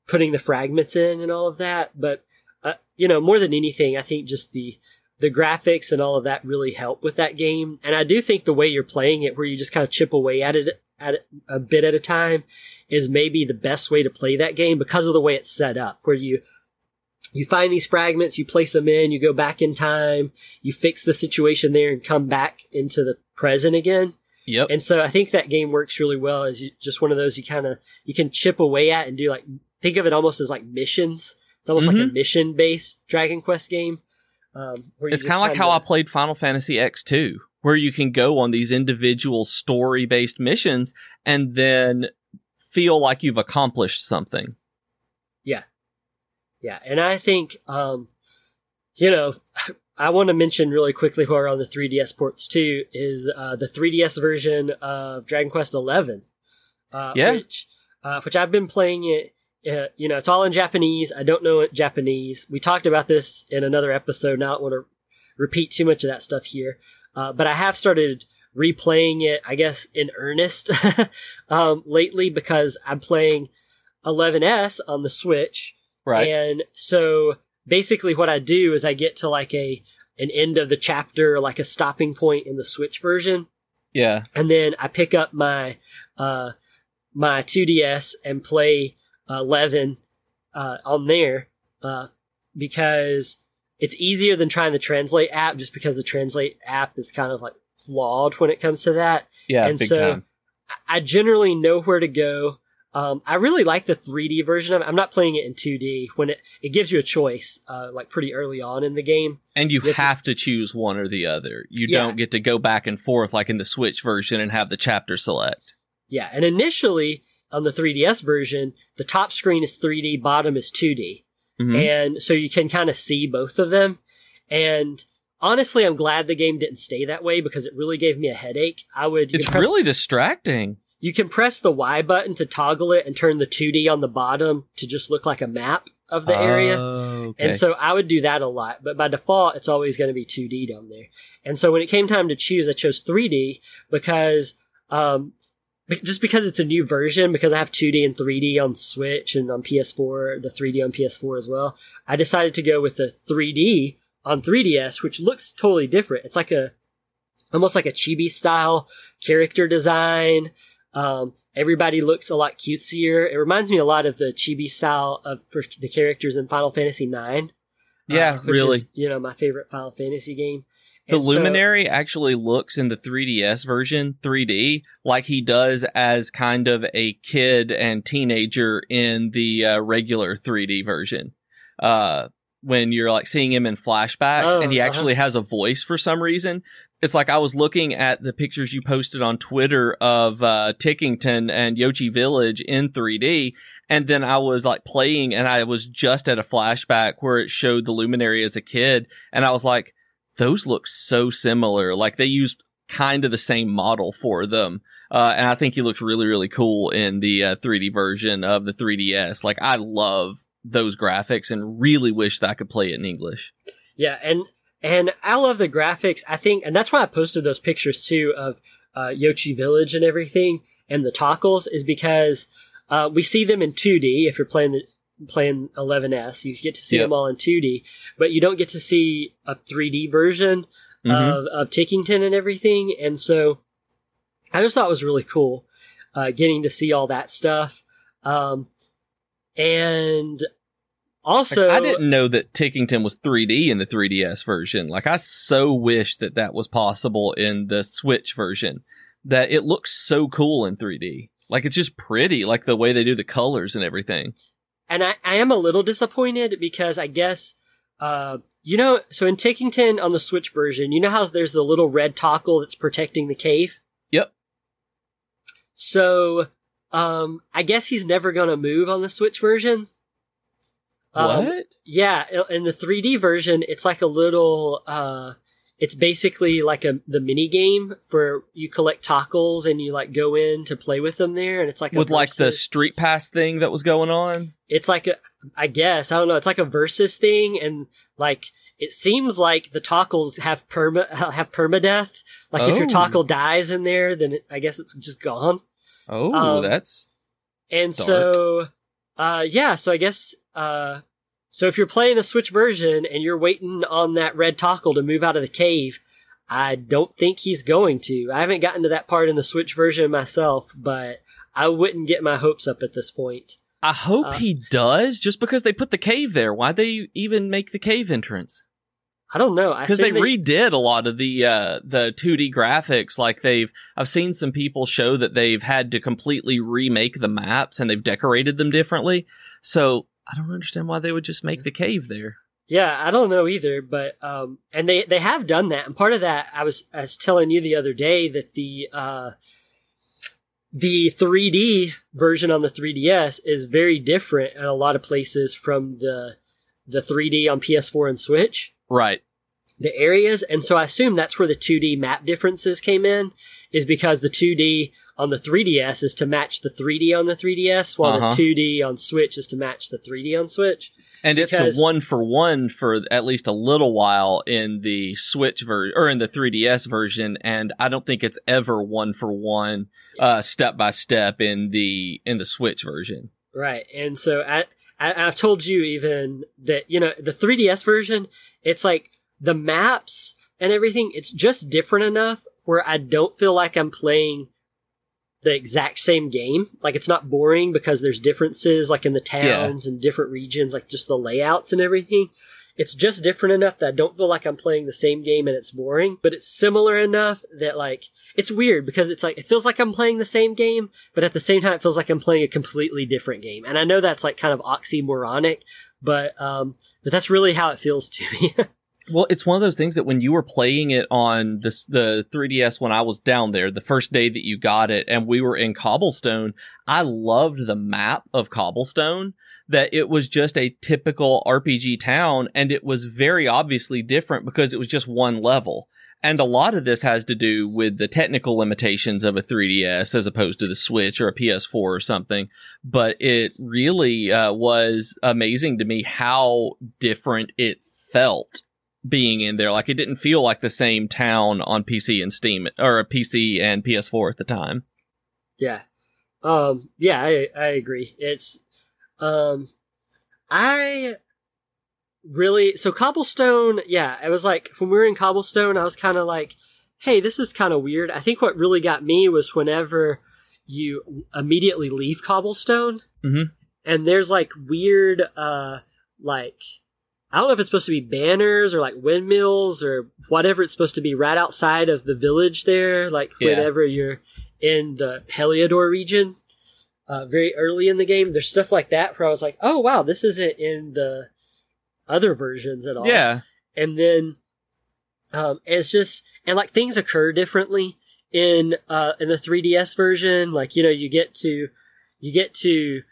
putting the fragments in and all of that. But uh, you know, more than anything, I think just the the graphics and all of that really help with that game. And I do think the way you're playing it, where you just kind of chip away at it at it a bit at a time, is maybe the best way to play that game because of the way it's set up, where you you find these fragments, you place them in, you go back in time, you fix the situation there and come back into the present again. yep. And so I think that game works really well as you, just one of those you kind of, you can chip away at and do like, think of it almost as like missions. It's almost like a mission based Dragon Quest game. Um, where it's kind of like how I played Final Fantasy X2, where you can go on these individual story based missions and then feel like you've accomplished something. Yeah, Yeah. and I think, um, you know, [laughs] I want to mention really quickly while we're on the 3DS ports too is uh, the 3DS version of Dragon Quest XI. Uh, Yeah. Which, uh, which I've been playing it. Uh, you know, it's all in Japanese. I don't know it Japanese. We talked about this in another episode. Don't want to repeat too much of that stuff here. Uh, but I have started replaying it, I guess, in earnest [laughs] um, lately because I'm playing 11S on the Switch. Right. And so basically what I do is I get to like a an end of the chapter, like a stopping point in the Switch version, yeah. and then I pick up my uh my 2DS and play uh, 11 uh, on there uh, because it's easier than trying the translate app just because the translate app is kind of like flawed when it comes to that. Yeah. And big so- time. I- I generally know where to go. Um, I really like the 3D version of it. I'm not playing it in 2D when it, it gives you a choice, uh, like pretty early on in the game. And you have to choose one or the other. You Yeah. don't get to go back and forth like in the Switch version and have the chapter select. Yeah. And initially on the 3DS version, the top screen is 3D, bottom is 2D. Mhm. And so you can kind of see both of them. And honestly, I'm glad the game didn't stay that way because it really gave me a headache. I would. It's press- really distracting. you can press the Y button to toggle it and turn the 2D on the bottom to just look like a map of the area. Oh, okay. And so I would do that a lot, but by default, it's always going to be 2D down there. And so when it came time to choose, I chose 3D because, um, just because it's a new version, because I have 2D and 3D on Switch and on PS4, the 3D on PS4 as well, I decided to go with the 3D on 3DS, which looks totally different. It's like a, almost like a chibi style character design. Um, everybody looks a lot cutesier. It reminds me a lot of the chibi style of for the characters in Final Fantasy IX. Yeah, which really. is, you know, my favorite Final Fantasy game. The And so- Luminary actually looks in the 3DS version 3D like he does as kind of a kid and teenager in the uh, regular 3D version. Uh, when you're like seeing him in flashbacks Oh, and he uh-huh. actually has a voice for some reason. It's like I was looking at the pictures you posted on Twitter of uh, Tickington and Yochi Village in 3D, and then I was like playing, and I was just at a flashback where it showed the Luminary as a kid, and I was like, those look so similar. Like they used kind of the same model for them. Uh, and I think he looks really, really cool in the uh, 3D version of the 3DS. Like I love those graphics and really wish that I could play it in English. Yeah, and and I love the graphics. I think, and that's why I posted those pictures too of uh, Yochi Village and everything, and the Tockles is because uh, we see them in 2D. If you're playing the playing 11s, you get to see Yep. them all in 2D, but you don't get to see a 3D version Mhm. of of Tickington and everything. And so, I just thought it was really cool uh, getting to see all that stuff. Um, and Also, like, I didn't know that Tickington was 3D in the 3DS version. Like, I so wish that that was possible in the Switch version. That it looks so cool in 3D. Like, it's just pretty, like the way they do the colors and everything. And I, I am a little disappointed because I guess, uh, you know, so in Tickington on the Switch version, you know how there's the little red Tockle that's protecting the cave? Yep. So, um, I guess he's never gonna move on the Switch version. Um, what? Yeah, in the 3D version, it's like a little, uh, it's basically like a the mini game for you collect Tockles and you like go in to play with them there, and it's like with like the street pass thing that was going on. It's like a, I guess I don't know. It's like a versus thing, and like it seems like the Tockles have perma [laughs] have permadeath. Like oh. if your oh. Tockle dies in there, then it, I guess it's just gone. Oh, um, that's and dark. so, uh, yeah. So I guess uh, so if you're playing the Switch version and you're waiting on that red Tockle to move out of the cave, I don't think he's going to. I haven't gotten to that part in the Switch version myself, but I wouldn't get my hopes up at this point. I hope uh, he does, just because they put the cave there. Why'd they even make the cave entrance? I don't know. Because they, they, redid a lot of the uh, the 2D graphics. Like they've, I've seen some people show that they've had to completely remake the maps and they've decorated them differently. So I don't understand why they would just make the cave there. Yeah, I don't know either, but um, and they they have done that, and part of that I was I was telling you the other day that the uh, the 3D version on the 3DS is very different in a lot of places from the the 3D on PS4 and Switch. Right. The areas, and so I assume that's where the 2D map differences came in, is because the 2D on the 3DS is to match the 3D on the 3DS, while uh-huh. the 2D on Switch is to match the 3D on Switch. And it's a one for one for at least a little while in the Switch version or in the 3DS version, and I don't think it's ever one for one, uh, step by step in the in the Switch version. Right, and so I, I I've told you even that you know the 3DS version, it's like the maps and everything, it's just different enough where I don't feel like I'm playing the exact same game. Like it's not boring because there's differences like in the towns yeah. and different regions, like just the layouts and everything. It's just different enough that I don't feel like I'm playing the same game and it's boring, but it's similar enough that like it's weird because it's like it feels like I'm playing the same game, but at the same time it feels like I'm playing a completely different game. And I know that's like kind of oxymoronic, but um but that's really how it feels to me. [laughs] Well, it's one of those things that when you were playing it on the 3DS when I was down there, the first day that you got it, and we were in Cobblestone, I loved the map of Cobblestone. That it was just a typical RPG town, and it was very obviously different because it was just one level. And a lot of this has to do with the technical limitations of a 3DS as opposed to the Switch or a PS4 or something. But it really uh, was amazing to me how different it felt being in there. Like it didn't feel like the same town on PC and Steam or a PC and PS4 at the time. Yeah. Um yeah, I I agree. It's um I really so cobblestone, yeah, it was like when we were in cobblestone, I was kind of like, "Hey, this is kind of weird." I think what really got me was whenever you immediately leave cobblestone hmm and there's like weird uh like I don't know if it's supposed to be banners or like windmills or whatever it's supposed to be right outside of the village there, like yeah. whenever you're in the Heliodor region, uh, very early in the game. There's stuff like that where I was like, oh wow, this isn't in the other versions at all. Yeah. And then, um, it's just, and like things occur differently in, uh, in the 3DS version. Like, you know, you get to, you get to,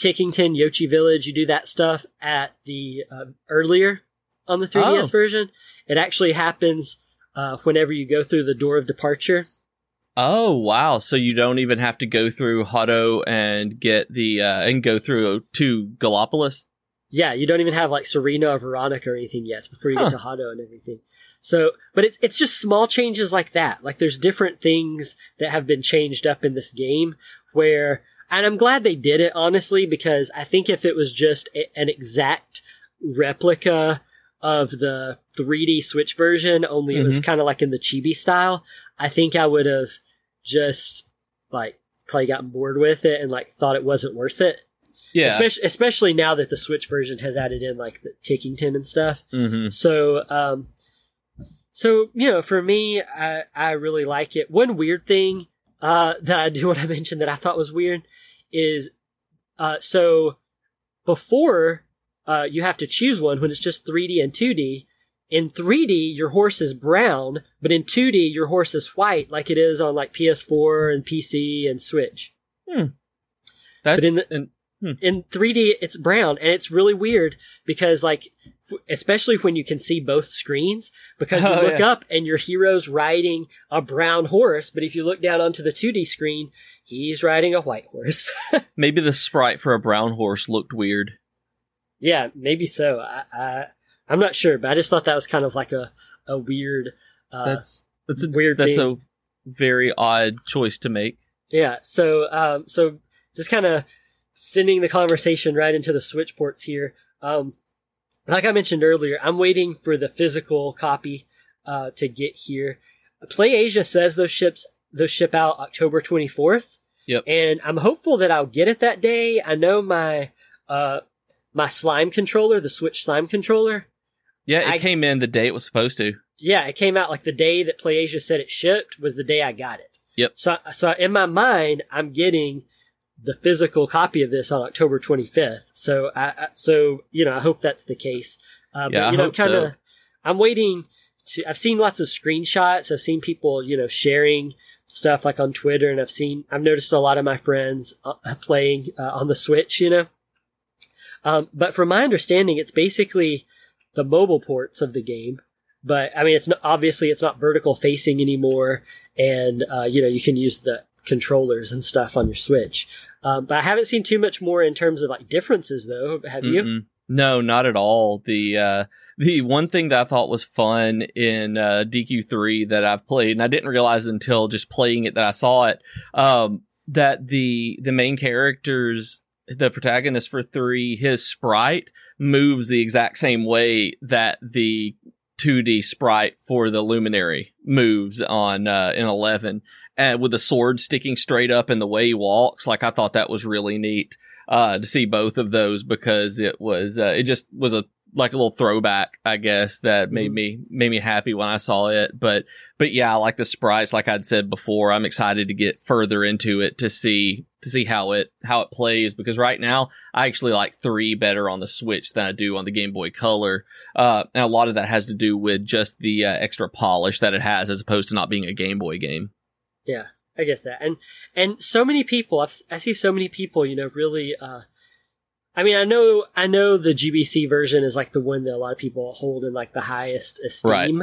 Tickington, Yochi Village, you do that stuff at the uh, earlier on the 3DS oh. version. It actually happens uh, whenever you go through the door of departure. Oh wow! So you don't even have to go through Hotto and get the uh, and go through to Gallopolis. Yeah, you don't even have like Serena or Veronica or anything yet before you huh. get to Hotto and everything. So, but it's it's just small changes like that. Like there's different things that have been changed up in this game where and I'm glad they did it, honestly, because I think if it was just a, an exact replica of the 3D Switch version, only mm-hmm. it was mm-hmm. kind of like in the chibi style, I think I would have just like probably gotten bored with it and like thought it wasn't worth it. Yeah. Especially, especially now that the Switch version has added in like the Tickington and stuff. Mm-hmm. So, um, so you know, for me, I I really like it. One weird thing uh, that I do [laughs] want to mention that I thought was weird is, uh, so before uh, you have to choose one when it's just 3D and 2D. In 3D, your horse is brown, but in 2D, your horse is white, like it is on like PS4 and PC and Switch. Hmm. That's But in the- and- hmm. in 3D it's brown and it's really weird because like especially when you can see both screens because you Oh, look yeah. up and your hero's riding a brown horse but if you look down onto the 2D screen he's riding a white horse. [laughs] maybe the sprite for a brown horse looked weird. yeah, maybe so. I, I I'm not sure, but I just thought that was kind of like a a weird uh That's that's a weird That's thing. a very odd choice to make. Yeah. So, um, so just kind of sending the conversation right into the switch ports here. Um, like I mentioned earlier, I'm waiting for the physical copy, uh, to get here. Play Asia says those ships, those ship out October 24th. Yep. And I'm hopeful that I'll get it that day. I know my, uh, my slime controller, the Switch slime controller. Yeah, it I- came in the day it was supposed to. Yeah, it came out like the day that PlayAsia said it shipped was the day I got it. Yep. So, so in my mind, I'm getting the physical copy of this on October 25th. So, I, I so you know, I hope that's the case. Uh, Yeah, but I you know, kind of. So. I'm waiting to. I've seen lots of screenshots. I've seen people, you know, sharing stuff like on Twitter, and I've seen, I've noticed a lot of my friends uh, playing uh, on the Switch. You know, um, but from my understanding, it's basically the mobile ports of the game. But I mean, it's not, obviously it's not vertical facing anymore, and uh, you know you can use the controllers and stuff on your Switch. Um, but I haven't seen too much more in terms of like differences, though. Have you? Mm-mm. No, not at all. The uh, the one thing that I thought was fun in uh, DQ3 that I've played, and I didn't realize until just playing it that I saw it, um, that the the main characters, the protagonist for three, his sprite moves the exact same way that the 2D sprite for the Luminary moves on uh, in 11, and with the sword sticking straight up in the way he walks. Like I thought that was really neat uh, to see both of those because it was uh, it just was a like a little throwback, I guess, that made Mhm. me made me happy when I saw it. But but yeah, I like the sprites, like I'd said before. I'm excited to get further into it to see to see how it how it plays because right now I actually like three better on the Switch than I do on the Game Boy Color. Uh, and a lot of that has to do with just the uh, extra polish that it has as opposed to not being a Game Boy game. Yeah, I get that. And and so many people, I've, I see so many people, you know, really. uh I mean, I know, I know the GBC version is like the one that a lot of people hold in like the highest esteem.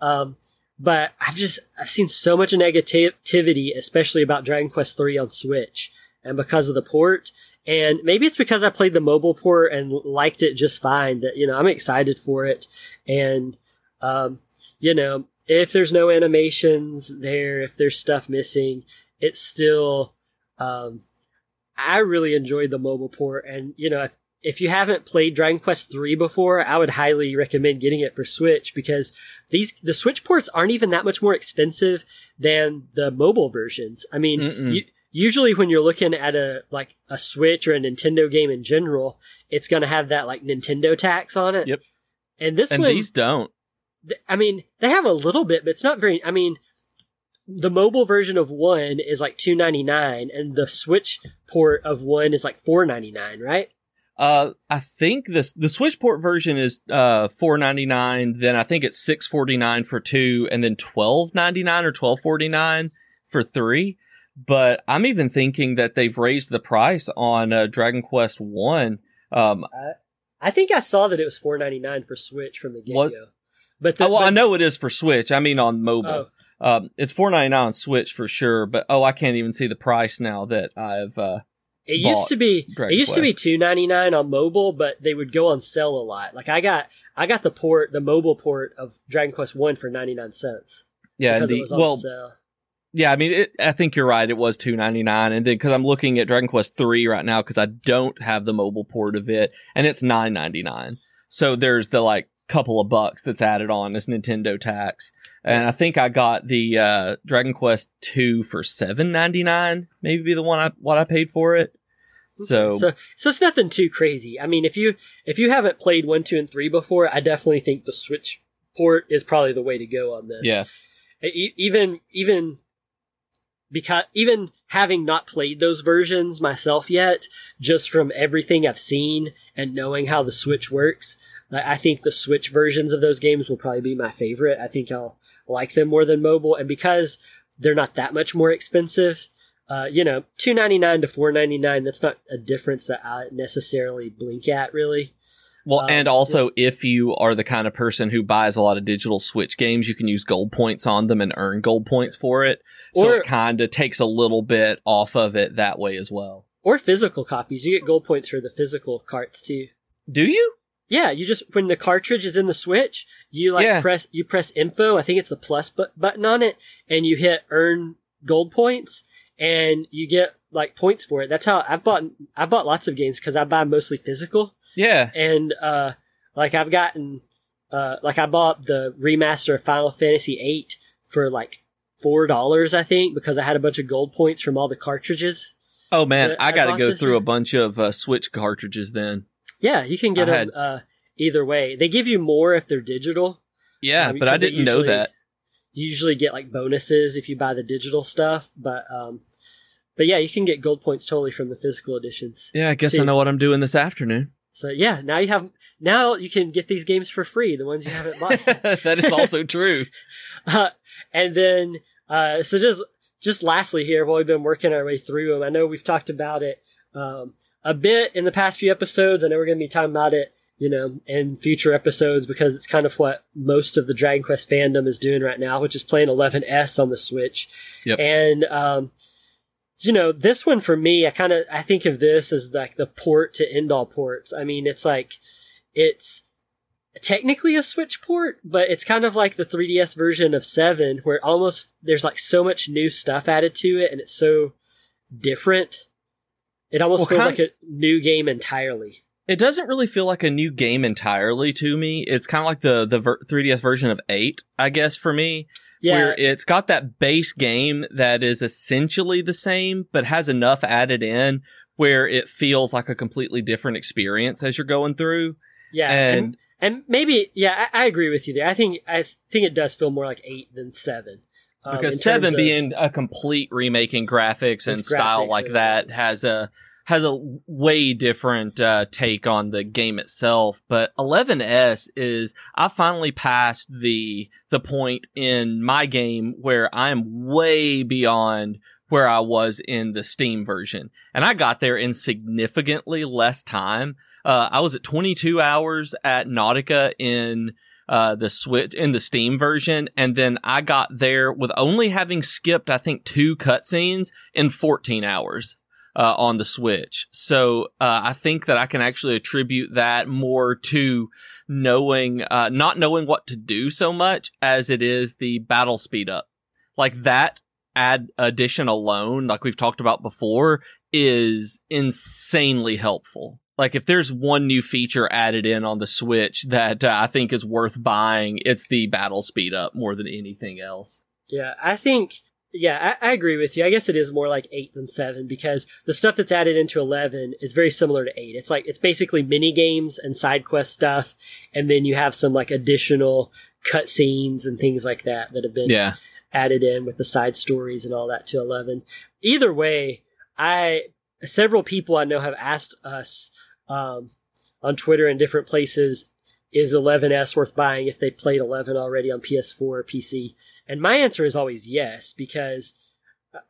Um, but I've just I've seen so much negativity, especially about Dragon Quest three on Switch, and because of the port. And maybe it's because I played the mobile port and liked it just fine. That you know I'm excited for it, and um, you know if there's no animations there, if there's stuff missing, it's still. Um, I really enjoyed the mobile port, and you know if if you haven't played Dragon Quest three before, I would highly recommend getting it for Switch because these the Switch ports aren't even that much more expensive than the mobile versions. I mean, you, usually when you're looking at a like a Switch or a Nintendo game in general, it's going to have that like Nintendo tax on it. Yep. And this And one, these don't. I mean, they have a little bit, but it's not very. I mean, the mobile version of one is like two ninety nine, and the Switch port of one is like four ninety nine, right? Uh, I think this the Switch port version is uh four ninety nine. Then I think it's six forty nine for two, and then twelve ninety nine or twelve forty nine for three. But I'm even thinking that they've raised the price on uh, Dragon Quest One. Um, I think I saw that it was four ninety nine for Switch from the get go. But, the, oh, well, I know it is for Switch. I mean on mobile. Oh, Um, it's four ninety nine on Switch for sure. But oh, I can't even see the price now that I've. Uh, it used to be Dragon it used to be two ninety nine on mobile, but they would go on sale a lot. Like I got I got the port, the mobile port of Dragon Quest One for ninety nine cents. yeah, because it was on Well, sale. Yeah, I mean, it, I think you're right. It was two ninety nine, and then because I'm looking at Dragon Quest three right now because I don't have the mobile port of it, and it's nine ninety nine. So there's the like couple of bucks that's added on as Nintendo tax, and I think I got the uh, Dragon Quest two for seven ninety nine. Maybe be the one I what I paid for it. So, so, so it's nothing too crazy. I mean, if you if you haven't played one, two, and three before, I definitely think the Switch port is probably the way to go on this. Yeah. E- even even because even having not played those versions myself yet, just from everything I've seen and knowing how the Switch works, I think the Switch versions of those games will probably be my favorite. I think I'll like them more than mobile, and because they're not that much more expensive, uh, you know, two ninety nine to four ninety nine. That's not a difference that I necessarily blink at, really. Well, um, and also, if you are the kind of person who buys a lot of digital Switch games, you can use gold points on them and earn gold points for it. So or, it kind of takes a little bit off of it that way as well. Or physical copies. You get gold points for the physical carts too. Do you? Yeah, you just when the cartridge is in the Switch, you like yeah. press you press info. I think it's the plus bu- button on it, and you hit earn gold points, and you get like points for it. That's how I've bought I've bought lots of games because I buy mostly physical. Yeah. And uh like I've gotten uh like I bought the remaster of Final Fantasy VIII for like four dollars, I think, because I had a bunch of gold points from all the cartridges. Oh man, I, I got to go through year. a bunch of uh, Switch cartridges then. Yeah, you can get I them had... uh, either way. They give you more if they're digital. Yeah, um, but I didn't usually, know that. You usually get like bonuses if you buy the digital stuff, but um, but yeah, you can get gold points totally from the physical editions. Yeah, I guess I know what I'm doing this afternoon. So yeah, now you have now you can get these games for free, the ones you haven't bought. [laughs] that is also true. [laughs] Uh, and then uh, so just just lastly here, while we've been working our way through them, I know we've talked about it um, a bit in the past few episodes. I know we're going to be talking about it, you know, in future episodes because it's kind of what most of the Dragon Quest fandom is doing right now, which is playing 11S on the Switch. Yep. And um, you know, this one for me, I kind of I think of this as like the port to end all ports. I mean, it's like it's technically a Switch port, but it's kind of like the 3DS version of 7 where almost there's like so much new stuff added to it and it's so different. It almost well, feels like a new game entirely. It doesn't really feel like a new game entirely to me. It's kind of like the the 3DS version of 8, I guess for me. Yeah. Where it's got that base game that is essentially the same, but has enough added in where it feels like a completely different experience as you're going through. Yeah. And, and, and maybe, yeah, I, I, agree with you there. I think, I think it does feel more like eight than seven. Um, because seven being a complete remake in graphics and style like that has a, has a way different uh, take on the game itself. But 11S is I finally passed the the point in my game where I am way beyond where I was in the Steam version, and I got there in significantly less time. Uh, I was at 22 hours at Nautica in. Uh, the Switch in the Steam version, and then I got there with only having skipped, I think, two cutscenes in 14 hours uh, on the Switch. So uh, I think that I can actually attribute that more to knowing, uh, not knowing what to do so much as it is the battle speed up. Like that add addition alone, like we've talked about before, is insanely helpful. Like if there's one new feature added in on the Switch that uh, I think is worth buying, it's the battle speed up more than anything else. Yeah, I think yeah, I, I, agree with you. I guess it is more like eight than seven because the stuff that's added into eleven is very similar to eight. It's like it's basically mini games and side quest stuff, and then you have some like additional cutscenes and things like that that have been yeah. added in with the side stories and all that to eleven. Either way, I several people I know have asked us um, on Twitter and different places, is 11s worth buying if they've played 11 already on PS4 or PC? And my answer is always yes, because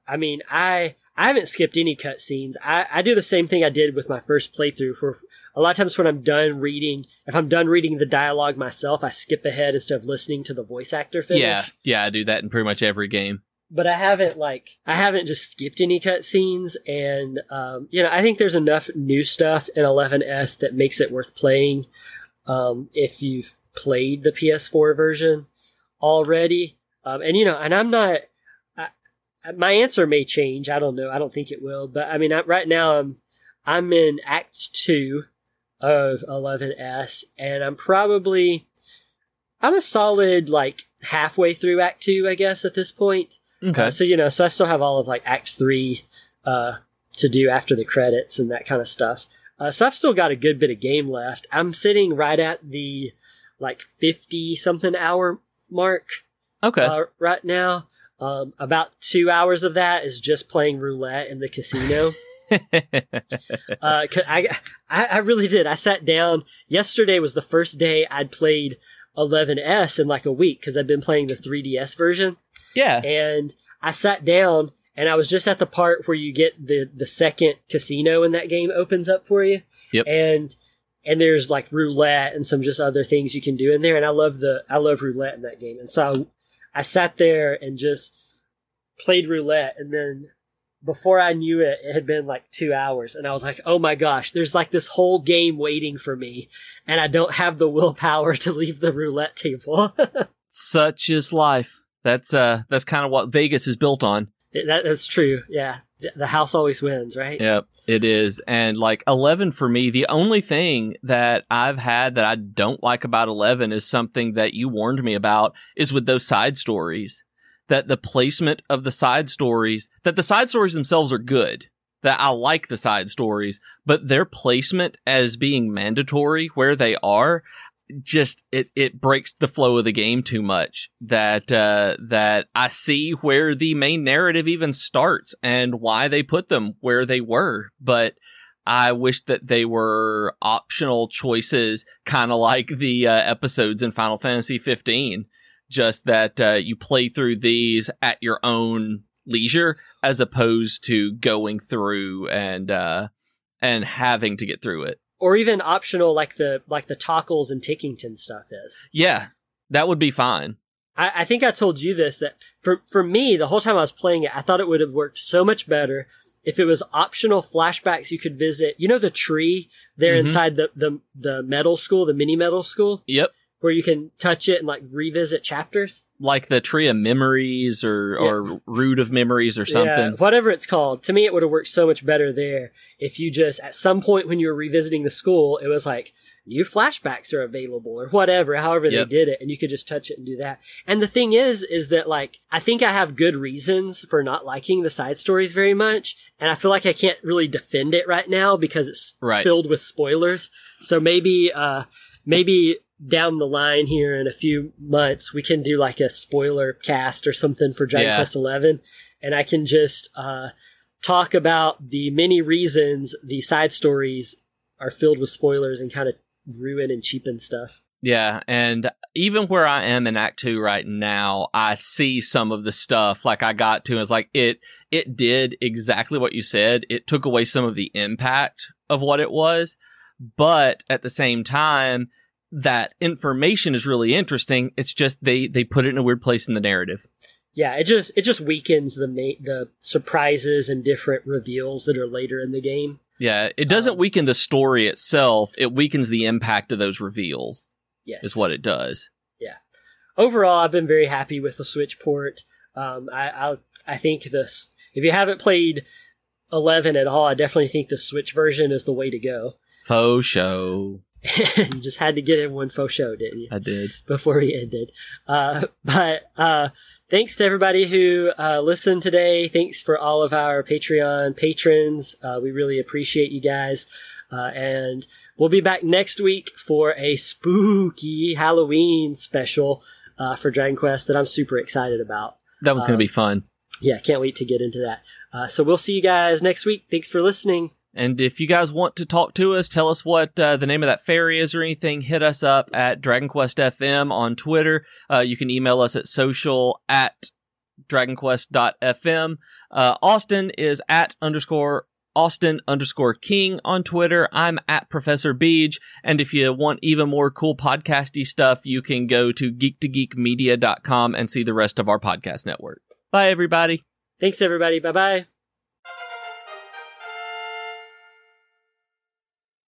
I mean, I, I haven't skipped any cutscenes. I, I do the same thing I did with my first playthrough for a lot of times when I'm done reading, if I'm done reading the dialogue myself, I skip ahead instead of listening to the voice actor finish. Yeah. Yeah. I do that in pretty much every game. But I haven't like, I haven't just skipped any cutscenes. And, um, you know, I think there's enough new stuff in 11S that makes it worth playing. Um, if you've played the PS4 version already. Um, and you know, and I'm not. I, my answer may change. I don't know. I don't think it will. But I mean, I, right now I'm I'm in Act Two of 11S, and I'm probably I'm a solid like halfway through Act Two, I guess, at this point. Okay. Uh, so you know, so I still have all of like Act Three uh, to do after the credits and that kind of stuff. Uh, so I've still got a good bit of game left. I'm sitting right at the like 50 something hour mark. Okay. Uh, right now. Um, about two hours of that is just playing roulette in the casino. [laughs] uh, I, I, I really did. I sat down. Yesterday was the first day I'd played 11S in like a week because I've been playing the 3DS version. Yeah. And I sat down and I was just at the part where you get the the second casino in that game opens up for you. Yep. And and there's like roulette and some just other things you can do in there. And I love the I love roulette in that game. And so I, I sat there and just played roulette, and then before I knew it, it had been like two hours, and I was like, "Oh my gosh, there's like this whole game waiting for me, and I don't have the willpower [laughs] to leave the roulette table." [laughs] Such is life. That's uh, that's kind of what Vegas is built on. That, that's true. Yeah. The house always wins, right? Yep, it is. And like 11 for me, the only thing that I've had that I don't like about 11 is something that you warned me about is with those side stories. That the placement of the side stories, that the side stories themselves are good. That I like the side stories, but their placement as being mandatory where they are, just it it breaks the flow of the game too much that uh that I see where the main narrative even starts and why they put them where they were. But I wish that they were optional choices kind of like the uh, episodes in Final Fantasy 15 just that uh, you play through these at your own leisure as opposed to going through and uh and having to get through it or even optional like the like the Tockles and Tickington stuff is. Yeah, that would be fine. I, I, think I told you this that for for me the whole time I was playing it, I thought it would have worked so much better if it was optional flashbacks you could visit. You know the tree there mm-hmm. inside the, the the metal school, the mini metal school. Yep where you can touch it and like revisit chapters. Like the tree of memories or, yeah. or root of memories or something. Yeah, whatever it's called. To me, it would have worked so much better there if you just, at some point when you were revisiting the school, it was like, new flashbacks are available or whatever, however yep. they did it, and you could just touch it and do that. And the thing is, is that like, I think I have good reasons for not liking the side stories very much, and I feel like I can't really defend it right now because it's right. filled with spoilers. So maybe, uh, maybe down the line here in a few months, we can do like a spoiler cast or something for Dragon yeah. Quest Eleven, and I can just uh, talk about the many reasons the side stories are filled with spoilers and kind of ruin and cheapen stuff. Yeah, and even where I am in Act Two right now, I see some of the stuff like I got to. It's like it it did exactly what you said. It took away some of the impact of what it was, but at the same time that information is really interesting. It's just they they put it in a weird place in the narrative. Yeah, it just it just weakens the ma- the surprises and different reveals that are later in the game. Yeah, it doesn't um, weaken the story itself. It weakens the impact of those reveals. Yes, is what it does. Yeah. Overall, I've been very happy with the Switch port. Um, I, I I think this. If you haven't played Eleven at all, I definitely think the Switch version is the way to go. Faux show. [laughs] you just had to get in one faux show, didn't you? I did. Before we ended. Uh, [laughs] but, uh, thanks to everybody who, uh, listened today. Thanks for all of our Patreon patrons. Uh, we really appreciate you guys. Uh, and we'll be back next week for a spooky Halloween special, uh, for Dragon Quest that I'm super excited about. That one's um, going to be fun. Yeah, can't wait to get into that. so we'll see you guys next week. Thanks for listening. And if you guys want to talk to us, tell us what uh, the name of that fairy is or anything, hit us up at Dragon Quest FM on Twitter. Uh, you can email us at social at dragonquest.fm. Uh, Austin is at underscore Austin underscore King on Twitter. I'm at Professor Beej. And if you want even more cool podcasty stuff, you can go to geek2geekmedia.com and see the rest of our podcast network. Bye, everybody. Thanks, everybody. Bye bye.